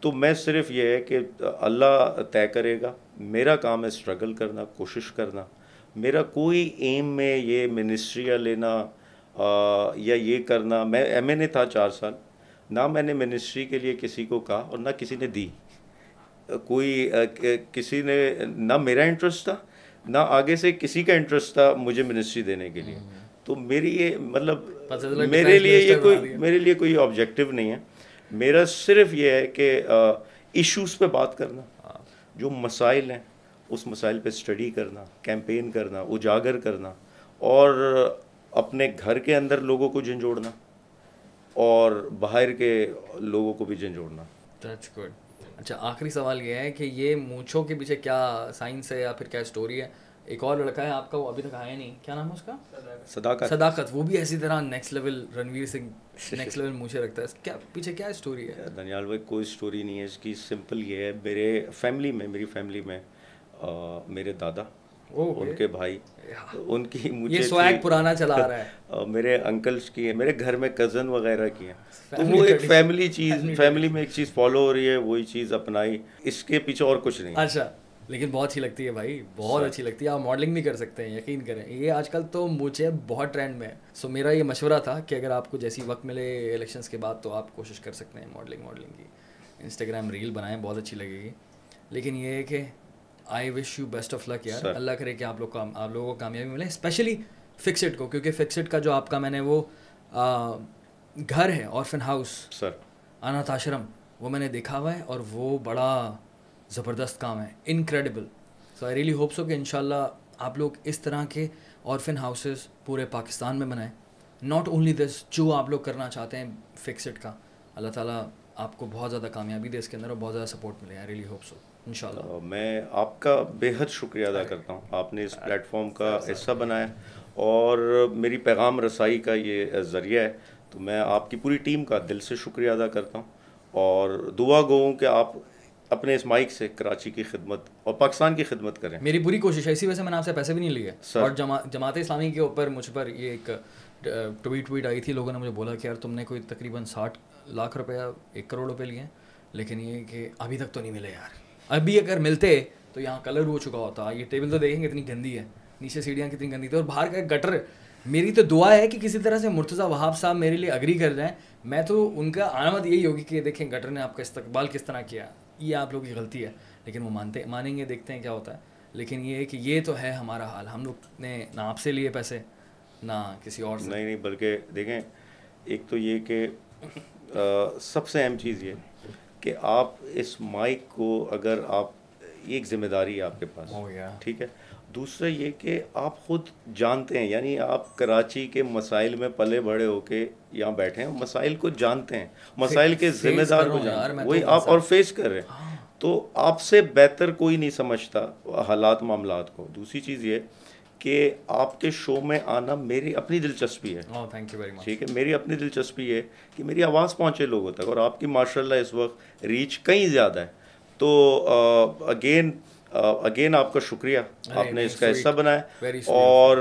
تو میں صرف یہ ہے کہ اللہ طے کرے گا، میرا کام ہے اسٹرگل کرنا، کوشش کرنا۔ میرا کوئی ایم میں یہ منسٹریاں لینا یا یہ کرنا، میں ایم این اے تھا چار سال، نہ میں نے منسٹری کے لیے کسی کو کہا اور نہ کسی نے دی۔ کوئی کسی نے، نہ میرا انٹرسٹ تھا نہ آگے سے کسی کا انٹرسٹ تھا مجھے منسٹری دینے کے لیے۔ تو میری یہ مطلب میرے لیے یہ کوئی میرے لیے کوئی آبجیکٹیو نہیں ہے۔ میرا صرف یہ ہے کہ ایشوز پہ بات کرنا۔ ہاں۔ جو مسائل ہیں اس مسائل پہ اسٹڈی کرنا کیمپین کرنا اجاگر کرنا اور اپنے گھر کے اندر لوگوں کو جھنجھوڑنا اور باہر کے لوگوں کو بھی جھنجھوڑنا۔ اچھا آخری سوال یہ ہے کہ یہ مونچھوں کے پیچھے کیا سائنس ہے یا پھر کیا اسٹوری ہے؟ ایک اور لڑکا ہے آپ کا وہ ابھی تک آیا نہیں۔ کیا نام ہے اس کا؟ صداقت۔ صداقت۔ وہ بھی ایسی طرح next level Ranveer Singh next level مونچھے رکھتا ہے۔ کیا پیچھے کیا اسٹوری ہے؟ دنیال بھائی کوئی اسٹوری نہیں ہے۔ اس کی سمپل یہ ہے میرے فیملی میں میری فیملی میں میرے دادا ان کے بھائی۔ ان کی مجھے سویگ پرانا چلا رہا ہے۔ میرے انکلس کی ہیں۔ میرے گھر میں کزن وغیرہ کی ہیں۔ تو وہ ایک فیملی چیز فیملی میں ایک چیز فالو ہو رہی ہے وہی چیز اپنائی۔ اس کے پیچھے اور کچھ نہیں۔ اچھا۔ لیکن بہت اچھی لگتی ہے بھائی۔ بہت اچھی لگتی ہے۔ آپ ماڈلنگ بھی کر سکتے ہیں یقین کریں۔ یہ آج کل تو مجھے بہت ٹرینڈ میں ہے۔ سو میرا یہ مشورہ تھا کہ اگر آپ کو جیسی وقت ملے الیکشنس کے بعد تو آپ کوشش کر سکتے ہیں ماڈلنگ ماڈلنگ کی۔ انسٹاگرام ریل بنائیں بہت اچھی لگے گی۔ لیکن یہ ہے کہ I wish you best of luck یار اللہ کرے کہ آپ لوگ کو آپ لوگوں کو کامیابی ملے اسپیشلی فکسڈ کو کیونکہ فکسڈ کا جو آپ کا میں نے وہ گھر ہے اور ہاؤس سر اناتھ آشرم وہ میں نے دیکھا ہوا ہے اور وہ بڑا زبردست کام ہے incredible so I really hope so کہ ان شاء اللہ آپ لوگ اس طرح کے اورفن ہاؤسز پورے پاکستان میں بنائیں ناٹ اونلی دس جو آپ لوگ کرنا چاہتے ہیں فکسڈ کا اللہ تعالیٰ آپ کو بہت زیادہ کامیابی دے اس کے اندر اور بہت زیادہ سپورٹ ملے آئی ریلی ہوپ سو ان شاء اللہ میں آپ کا بے حد شکریہ ادا کرتا ہوں۔ آپ نے اس پلیٹ فارم کا حصہ بنایا اور میری پیغام رسائی کا یہ ذریعہ ہے۔ تو میں آپ کی پوری ٹیم کا دل سے شکریہ ادا کرتا ہوں۔ اور دعا گو ہوں کہ آپ اپنے اس مائک سے کراچی کی خدمت اور پاکستان کی خدمت کریں۔ میری پوری کوشش ہے۔ اسی وجہ سے میں نے آپ سے پیسے بھی نہیں لیے۔ اور جماعت اسلامی کے اوپر مجھ پر یہ ایک ٹویٹ ویٹ آئی تھی۔ لوگوں نے مجھے بولا کہ یار تم نے کوئی تقریباً ساٹھ لاکھ روپیہ ایک کروڑ روپے لیے لیکن یہ کہ ابھی تک تو نہیں ملے یار۔ ابھی اگر ملتے تو یہاں کلر ہو چکا ہوتا، یہ ٹیبل تو دیکھیں گے اتنی گندی ہے، نیچے سیڑھیاں کتنی گندی تھی اور باہر کا گٹر میری تو دعا ہے کہ کسی طرح سے مرتضی وہاب صاحب میرے لیے اگری کر جائیں۔ میں تو ان کا آمد یہی ہوگی کہ دیکھیں گٹر نے آپ کا استقبال کس طرح کیا۔ یہ آپ لوگوں کی غلطی ہے، لیکن وہ مانتے، مانیں گے، دیکھتے ہیں کیا ہوتا ہے۔ لیکن یہ ہے کہ یہ تو ہے ہمارا حال۔ ہم لوگ نے نہ آپ سے لیے پیسے، نہ کسی اور سے۔ نہیں نہیں، بلکہ دیکھیں، ایک تو یہ کہ سب سے اہم چیز یہ کہ آپ اس مائک کو اگر آپ ایک ذمہ داری آپ کے پاس۔ ٹھیک ہے؟ دوسرا یہ کہ آپ خود جانتے ہیں یعنی آپ کراچی کے مسائل میں پلے بڑے ہو کے یہاں بیٹھے ہیں مسائل کو جانتے ہیں۔ مسائل کے ذمہ دار کو جانتے ہیں۔ وہی آپ اور فیس کر رہے ہیں۔ ہاں۔ تو آپ سے بہتر کوئی نہیں سمجھتا حالات معاملات کو۔ دوسری چیز یہ کہ آپ کے شو میں آنا میری اپنی دلچسپی ہے۔ ٹھیک ہے میری اپنی دلچسپی ہے کہ میری آواز پہنچے لوگوں تک اور آپ کی ماشاء اللہ اس وقت ریچ کہیں زیادہ ہے تو اگین اگین آپ کا شکریہ۔ آپ نے اس کا حصہ بنایا۔ اور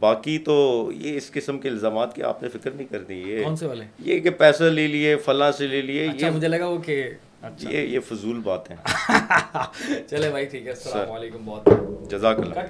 باقی تو یہ اس قسم کے الزامات کی آپ نے فکر نہیں کرنی یہ یہ کہ پیسہ لے لیے فلاں سے لے لیے اچھا، یہ مجھے لگا وہ کہ یہ یہ فضول بات ہے چلے بھائی ٹھیک ہے السلام علیکم بہت جزاک اللہ۔